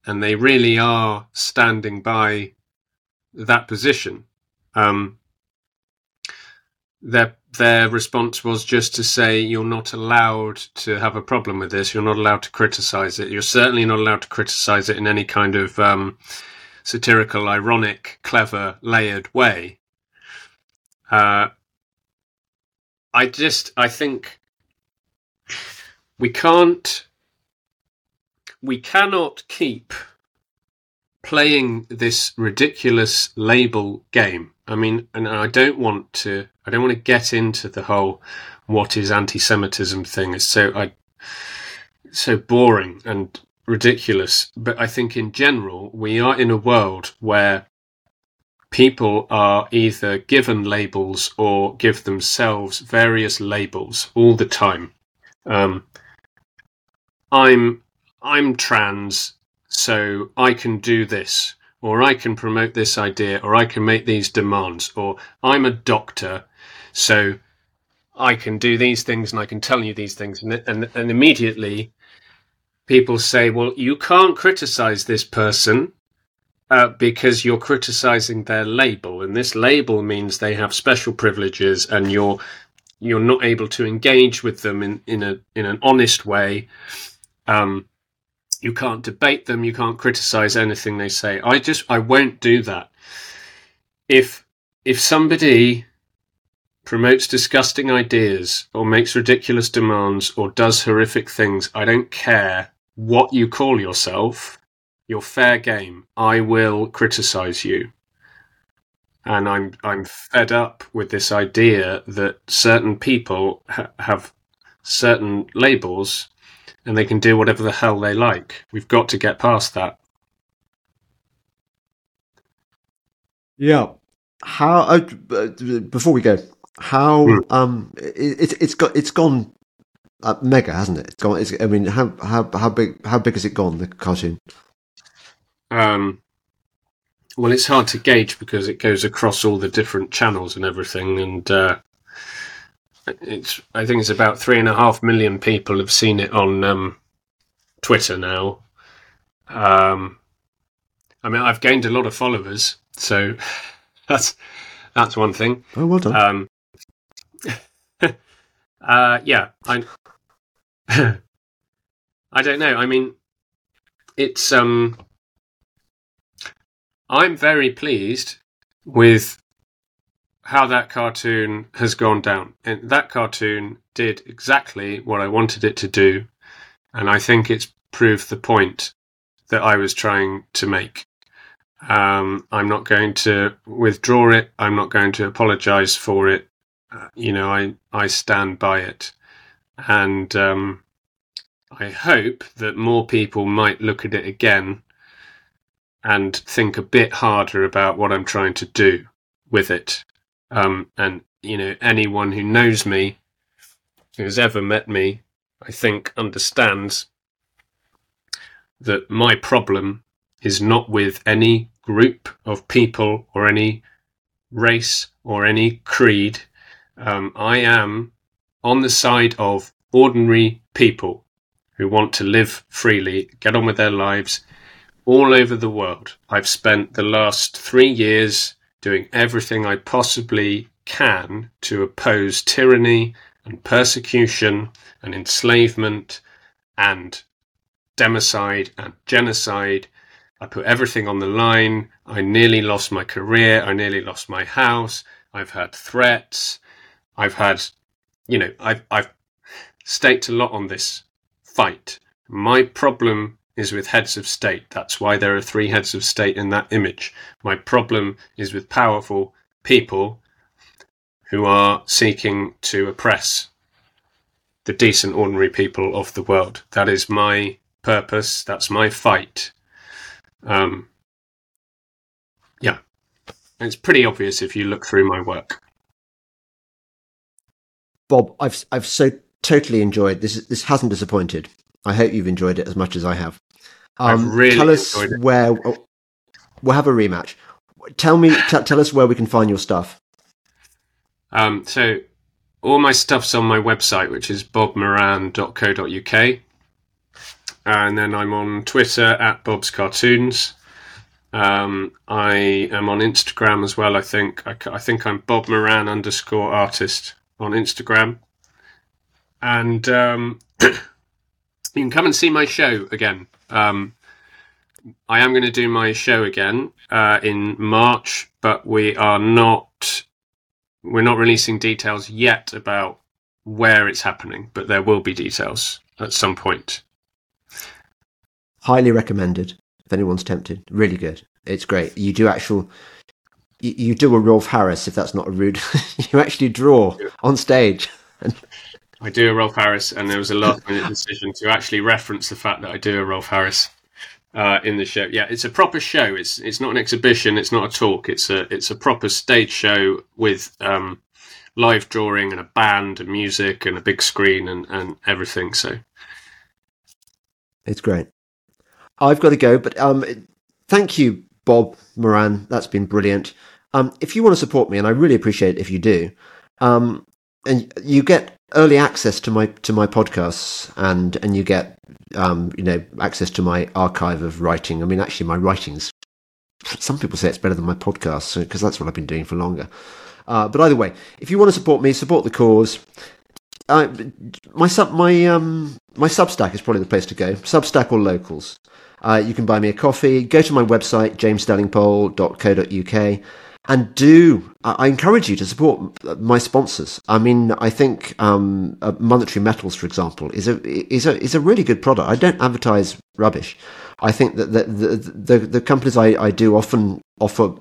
and they really are standing by that position. Um, their their response was just to say you're not allowed to have a problem with this. You're not allowed to criticize it. You're certainly not allowed to criticize it in any kind of um, satirical, ironic, clever, layered way. Uh, I just I think we can't we cannot keep playing this ridiculous label game. I mean, and I don't want to. I don't want to get into the whole what is anti-Semitism thing. It's so I so boring and ridiculous. But I think in general, we are in a world where people are either given labels or give themselves various labels all the time. Um, I'm I'm trans, so I can do this, or I can promote this idea, or I can make these demands, or I'm a doctor, so I can do these things and I can tell you these things, and and, and immediately people say, well, you can't criticize this person uh, because you're criticizing their label, and this label means they have special privileges, and you're you're not able to engage with them in, in a in an honest way. Um, you can't debate them. You can't criticize anything they say. I just I won't do that. If if somebody promotes disgusting ideas or makes ridiculous demands or does horrific things, I don't care what you call yourself. You're fair game. I will criticize you. And I'm I'm fed up with this idea that certain people ha- have certain labels and they can do whatever the hell they like. We've got to get past that. Yeah. How uh, before we go, how mm. um it, it's got it's gone uh, mega, hasn't it? It's gone. It's, I mean, how how how big how big has it gone? The cartoon. Um. Well, it's hard to gauge because it goes across all the different channels and everything, and uh, it's I think it's about three and a half million people have seen it on um, Twitter now. Um, I mean, I've gained a lot of followers, so that's that's one thing. Oh, well done. Um, uh, yeah, I I don't know. I mean, it's um, I'm very pleased with how that cartoon has gone down. And that cartoon did exactly what I wanted it to do, and I think it's proved the point that I was trying to make. Um, I'm not going to withdraw it. I'm not going to apologize for it. Uh, you know, I I stand by it, and um, I hope that more people might look at it again and think a bit harder about what I'm trying to do with it um, and you know, anyone who knows me, who's ever met me, I think understands that my problem is not with any group of people or any race or any creed. Um, I am on the side of ordinary people who want to live freely, get on with their lives all over the world. I've spent the last three years doing everything I possibly can to oppose tyranny and persecution and enslavement and democide and genocide. I put everything on the line. I nearly lost my career. I nearly lost my house. I've had threats, I've had, you know, I've, I've staked a lot on this fight. My problem is with heads of state. That's why there are three heads of state in that image. My problem is with powerful people who are seeking to oppress the decent, ordinary people of the world. That is my purpose. That's my fight. Um, yeah, it's pretty obvious if you look through my work. Bob, I've I've so totally enjoyed this. This hasn't disappointed. I hope you've enjoyed it as much as I have. Um, really tell us where oh, we'll have a rematch. Tell me, t- tell us where we can find your stuff. Um, so all my stuff's on my website, which is bobmoran.co.uk. And then I'm on Twitter at Bob's Cartoons. Um, I am on Instagram as well. I think I, I, think I'm Bob Moran underscore artist on Instagram, and um, you can come and see my show again. Um, I am going to do my show again uh, in March, but we are not we're not releasing details yet about where it's happening, but there will be details at some point. Highly recommended if anyone's tempted. Really good. It's great. You do actual. You, do a Rolf Harris, if that's not a rude. you actually draw on stage. I do a Rolf Harris, and there was a last minute decision to actually reference the fact that I do a Rolf Harris uh, in the show. Yeah, it's a proper show. It's it's not an exhibition. It's not a talk. It's a it's a proper stage show with um, live drawing and a band and music and a big screen and, and everything. So it's great. I've got to go, but um, thank you, Bob Moran. That's been brilliant. Um, if you want to support me, and I really appreciate it if you do, um, and you get early access to my to my podcasts, and and you get um, you know access to my archive of writing. I mean, actually, my writings. Some people say it's better than my podcasts because that's what I've been doing for longer. Uh, but either way, if you want to support me, support the cause. Uh, my sub my um my Substack is probably the place to go. Substack or locals. Uh, you can buy me a coffee. Go to my website jamesdelingpole.co.uk and do I encourage you to support my sponsors. I mean, I think um, uh, Monetary Metals, for example, is a is a is a really good product. I don't advertise rubbish. I think that the the, the, the companies I, I do often offer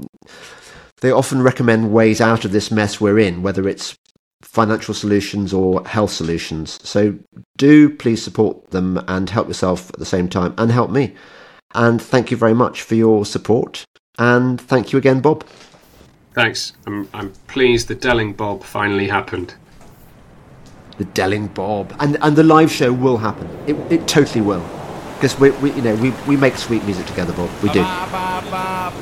they often recommend ways out of this mess we're in, whether it's financial solutions or health solutions. So do please support them and help yourself at the same time and help me. And thank you very much for your support. And thank you again, Bob. Thanks. I'm, I'm pleased the DelingBob finally happened. The DelingBob. And and the live show will happen. It, it totally will. Because we, we, you know, we, we make sweet music together, Bob. We do. Ba, ba, ba,